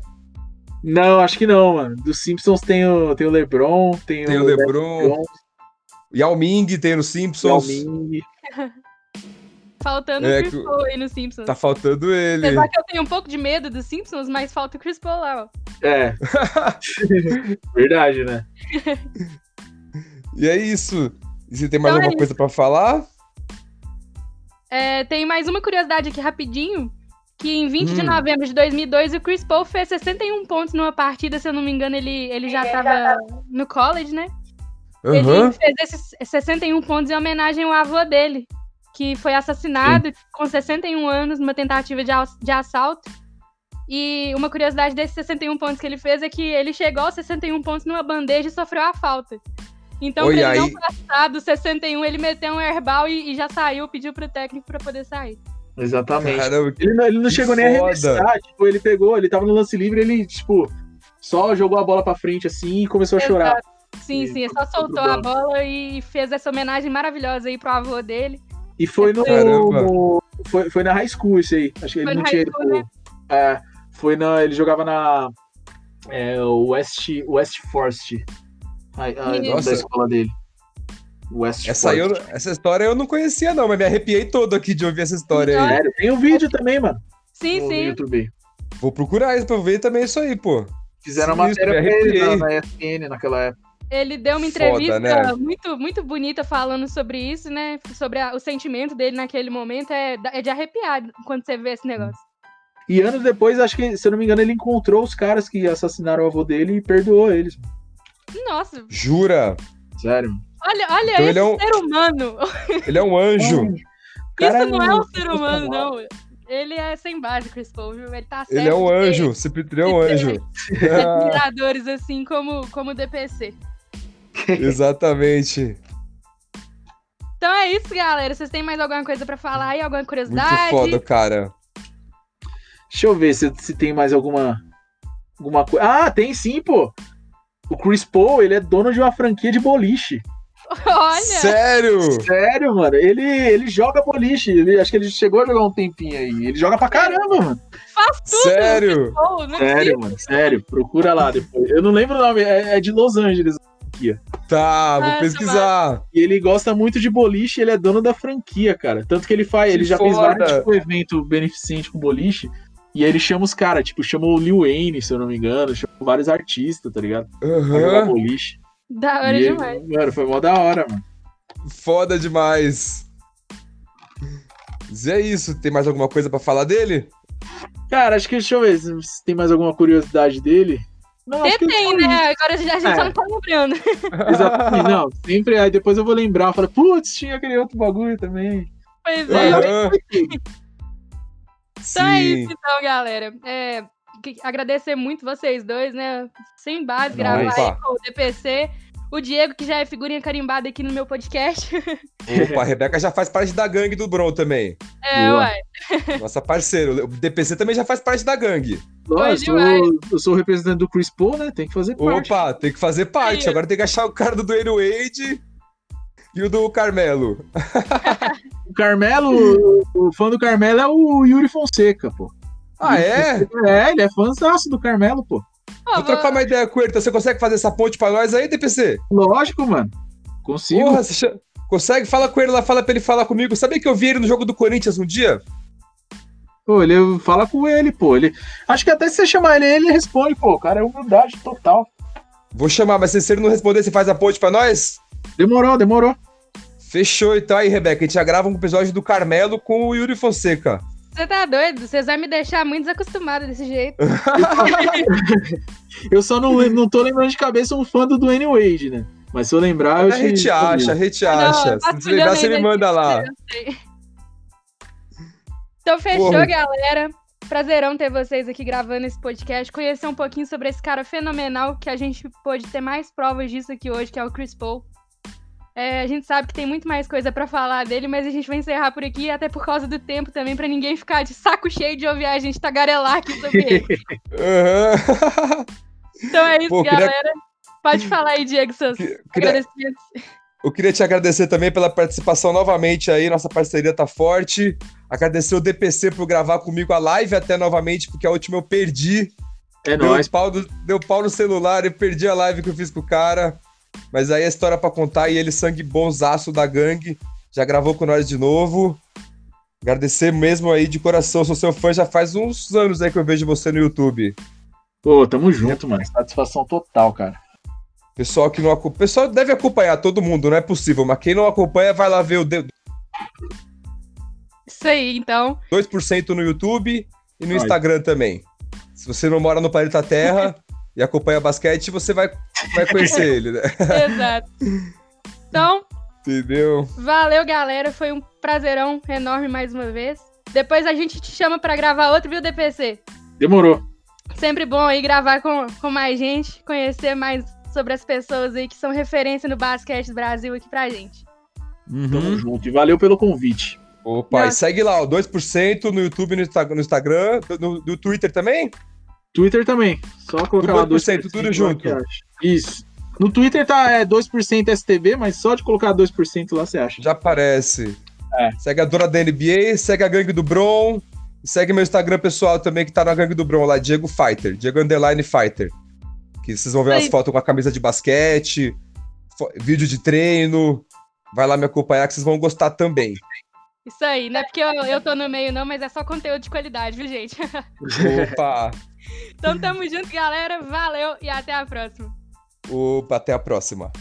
Speaker 3: Não, acho que não, mano. Dos Simpsons tem o, tem o LeBron, tem,
Speaker 2: Tem o LeBron, Yao Ming tem no Simpsons.
Speaker 3: Yao Ming.
Speaker 1: Faltando
Speaker 2: É
Speaker 1: o Chris Paul aí no Simpsons.
Speaker 2: Tá faltando ele.
Speaker 1: Apesar que eu tenho um pouco de medo dos Simpsons, mas falta o Chris Paul lá, ó.
Speaker 3: É. Verdade, né?
Speaker 2: E é isso. E você tem mais
Speaker 1: Então é
Speaker 2: alguma coisa pra falar?
Speaker 1: É, tem mais uma curiosidade aqui rapidinho. Que em 20 de
Speaker 2: Hum.
Speaker 1: novembro de 2002, o Chris Paul fez 61 pontos numa partida. Se eu não me engano, ele, ele já tava no college, né? Ele
Speaker 2: Aham.
Speaker 1: fez esses 61 pontos em homenagem ao avô dele, que foi assassinado com 61 anos numa tentativa de, de assalto. E uma curiosidade desses 61 pontos que ele fez é que ele chegou aos 61 pontos numa bandeja e sofreu a falta. Então,
Speaker 2: Oi,
Speaker 1: pra ele
Speaker 2: aí-
Speaker 1: não passar dos 61, ele meteu um airball e, e já saiu, pediu pro técnico pra poder sair.
Speaker 3: Exatamente.
Speaker 2: Caramba,
Speaker 3: Ele não, ele não chegou nem a arremessar. Tipo, ele pegou, ele tava no lance livre, ele, tipo, só jogou a bola pra frente assim e começou a chorar.
Speaker 1: Sim,
Speaker 3: E
Speaker 1: sim, ele
Speaker 3: foi
Speaker 1: só soltou a bola e fez essa homenagem maravilhosa aí pro avô dele.
Speaker 3: E foi no. No- foi, foi na high school isso aí. Acho que ele não tinha ido
Speaker 1: school,
Speaker 3: pro. É, foi na. Ele jogava na. É o West, West Forest. A, a,
Speaker 1: Nossa.
Speaker 3: da escola dele. West
Speaker 2: Essa, eu-
Speaker 3: Forest.
Speaker 2: essa história eu não conhecia, não, mas me arrepiei todo aqui de ouvir essa história aí.
Speaker 3: Sério, tem um vídeo também, mano.
Speaker 1: Sim,
Speaker 3: no
Speaker 1: sim.
Speaker 3: YouTube.
Speaker 2: Vou procurar isso pra ver também isso aí, pô.
Speaker 3: Fizeram
Speaker 2: Sinistro,
Speaker 3: matéria pra ele na, na ESPN naquela época.
Speaker 1: Ele deu uma
Speaker 2: Foda,
Speaker 1: entrevista
Speaker 2: né?
Speaker 1: muito, muito bonita falando sobre isso, né? Sobre a- o sentimento dele naquele momento. É, é de arrepiar quando você vê esse negócio.
Speaker 3: E anos depois, acho que, se eu não me engano, ele encontrou os caras que assassinaram o avô dele e perdoou eles.
Speaker 1: Nossa,
Speaker 2: Jura?
Speaker 3: Sério.
Speaker 1: olha, olha
Speaker 2: Então
Speaker 1: esse
Speaker 2: ele é um-
Speaker 1: ser humano.
Speaker 2: Ele é um anjo.
Speaker 3: Cara,
Speaker 1: isso não é um
Speaker 3: não-
Speaker 1: ser humano, não. Ele é sem base, Chris Paul, viu? Ele tá certo.
Speaker 2: Ele é um anjo. Cipitri é um anjo.
Speaker 1: Admiradores assim como, como o DPC.
Speaker 2: Exatamente.
Speaker 1: Então é isso, galera. Vocês têm mais alguma coisa pra falar aí? Alguma
Speaker 2: Muito
Speaker 1: curiosidade?
Speaker 2: foda, cara.
Speaker 3: Deixa eu ver se, se tem mais alguma alguma coisa. Ah, tem sim, pô. O Chris Paul, ele é dono de uma franquia de boliche.
Speaker 1: Olha,
Speaker 2: Sério?
Speaker 3: Sério, mano. Ele, ele joga boliche. Ele, acho que ele chegou a jogar um tempinho aí. Ele joga pra caramba, mano.
Speaker 1: faz tudo.
Speaker 2: Sério?
Speaker 1: É
Speaker 3: Sério, mano. Sério. Procura lá depois. Eu não lembro o nome. É, é de Los Angeles. Franquia.
Speaker 2: Tá, vou
Speaker 1: Ah,
Speaker 2: pesquisar.
Speaker 3: E ele gosta muito de boliche. Ele é dono da franquia, cara. Tanto que ele faz.
Speaker 2: Que
Speaker 3: ele já fez vários tipo, evento beneficente com boliche. E aí ele chama os caras. Tipo, chama o Lil Wayne, se eu não me engano. Chama vários artistas, tá ligado? Pra jogar
Speaker 2: Aham.
Speaker 3: boliche.
Speaker 1: Da hora
Speaker 3: E ele-
Speaker 1: demais.
Speaker 3: Mano, foi mó da hora, mano.
Speaker 2: Foda demais. Mas é isso. Tem mais alguma coisa pra falar dele?
Speaker 3: Cara, acho que deixa eu ver se tem mais alguma curiosidade dele. Não, só
Speaker 1: né? Agora a gente
Speaker 3: É.
Speaker 1: só não tá lembrando.
Speaker 3: Exatamente. Não, sempre aí depois eu vou lembrar. Falo, putz, tinha aquele outro bagulho também.
Speaker 1: Pois é.
Speaker 2: Aham.
Speaker 1: Então é
Speaker 2: Sim.
Speaker 1: isso, então, galera. É, que- agradecer muito vocês dois, né? Sem base, gravar aí com o DPC. O Diego, que já é figurinha carimbada aqui no meu podcast.
Speaker 2: Opa, a Rebeca já faz parte da gangue do Bron também.
Speaker 1: É,
Speaker 3: Boa.
Speaker 1: uai.
Speaker 2: Nossa parceiro. O DPC também já faz parte da gangue.
Speaker 3: Ó, eu, eu sou o representante do Chris Paul, né? Tem que fazer parte.
Speaker 2: Opa, tem que fazer parte.
Speaker 1: Aí.
Speaker 2: Agora tem que achar o cara do Dwayne Wade e o do Carmelo.
Speaker 3: O Carmelo, o, o fã do Carmelo é o Yuri Fonseca, pô.
Speaker 2: Ah, é?
Speaker 3: É, ele é fãzaço do Carmelo, pô.
Speaker 1: Ó,
Speaker 2: Vou trocar uma ideia com ele. Então você consegue fazer essa ponte pra nós aí, DPC?
Speaker 3: Lógico, mano. Consigo.
Speaker 2: Porra, você consegue? Fala com ele lá, fala pra ele falar comigo. Sabia que eu vi ele no jogo do Corinthians um dia?
Speaker 3: Pô, ele fala com ele, pô. Ele, acho que até se você chamar ele, ele responde, pô. O cara é humildade total.
Speaker 2: Vou chamar, mas se se ele não responder, você faz a ponte pra nós?
Speaker 3: Demorou, demorou.
Speaker 2: Fechou, então aí, Rebeca. A gente já grava um episódio do Carmelo com o Yuri Fonseca.
Speaker 1: Você tá doido? Vocês vão me deixar muito desacostumada desse jeito.
Speaker 3: Eu só não, não tô lembrando de cabeça um fã do Dwayne Wade, né? Mas se eu lembrar, eu
Speaker 2: A gente
Speaker 3: te-
Speaker 2: acha, a gente
Speaker 1: Não,
Speaker 2: acha.
Speaker 1: faço
Speaker 2: Se lembrar, você me manda lá.
Speaker 1: Então fechou,
Speaker 2: Porra.
Speaker 1: galera. Prazerão ter vocês aqui gravando esse podcast, conhecer um pouquinho sobre esse cara fenomenal que a gente pôde ter mais provas disso aqui hoje, que é o Chris Paul. É, a gente sabe que tem muito mais coisa pra falar dele, mas a gente vai encerrar por aqui, até por causa do tempo também, pra ninguém ficar de saco cheio de ouvir a gente tagarelar aqui sobre ele. Então é isso,
Speaker 2: Pô, queria-
Speaker 1: galera. Pode falar aí, Diego, seus
Speaker 2: Queria-
Speaker 1: agradecimentos.
Speaker 2: Eu queria te agradecer também pela participação novamente aí, nossa parceria tá forte. Agradecer o DPC por gravar comigo a live até novamente, porque a última eu perdi.
Speaker 3: É
Speaker 2: Deu
Speaker 3: nóis.
Speaker 2: pau, no, deu pau no celular e perdi a live que eu fiz com o cara. Mas aí a história pra contar e ele, sangue bonzaço da gangue, já gravou com nós de novo. Agradecer mesmo aí de coração, sou seu fã já faz uns anos aí que eu vejo você no YouTube.
Speaker 3: Pô, tamo junto, mano. Satisfação total, cara.
Speaker 2: Pessoal que não acompanha. Pessoal deve acompanhar todo mundo, não é possível, mas quem não acompanha vai lá ver o de-
Speaker 1: Isso aí, então.
Speaker 2: 2% no YouTube e no
Speaker 3: Olha.
Speaker 2: Instagram também. Se você não mora no planeta Terra e acompanha basquete, você vai, vai conhecer ele, né?
Speaker 1: Exato. Então,
Speaker 2: Entendeu?
Speaker 1: valeu, galera. Foi um prazerão enorme mais uma vez. Depois a gente te chama pra gravar outro, viu, DPC?
Speaker 3: Demorou.
Speaker 1: Sempre bom aí gravar com, com mais gente, conhecer mais sobre as pessoas aí que são referência no basquete do Brasil aqui pra gente.
Speaker 3: Tamo junto. E valeu pelo convite.
Speaker 2: Opa, e
Speaker 1: Nossa.
Speaker 2: segue lá, ó, 2% no YouTube, no, Insta- no Instagram, no, no Twitter também?
Speaker 3: Twitter também. Só colocar lá
Speaker 2: 2%. Tudo junto.
Speaker 3: Isso. No Twitter tá é, 2% STB, mas só de colocar 2% lá você acha.
Speaker 2: Já aparece.
Speaker 3: É.
Speaker 2: Segue a dona da NBA, segue a Gangue do Bron. Segue meu Instagram pessoal também, que tá na Gangue do Bron lá, Diego Fighter. Diego Underline Fighter. Que vocês vão ver Aí. umas fotos com a camisa de basquete, vídeo de treino. Vai lá me acompanhar que vocês vão gostar também.
Speaker 1: Isso aí, não é porque eu, eu tô no meio, não, mas é só conteúdo de qualidade, viu, gente?
Speaker 2: Opa!
Speaker 1: Então tamo junto, galera. Valeu e até a próxima.
Speaker 2: Opa, até a próxima.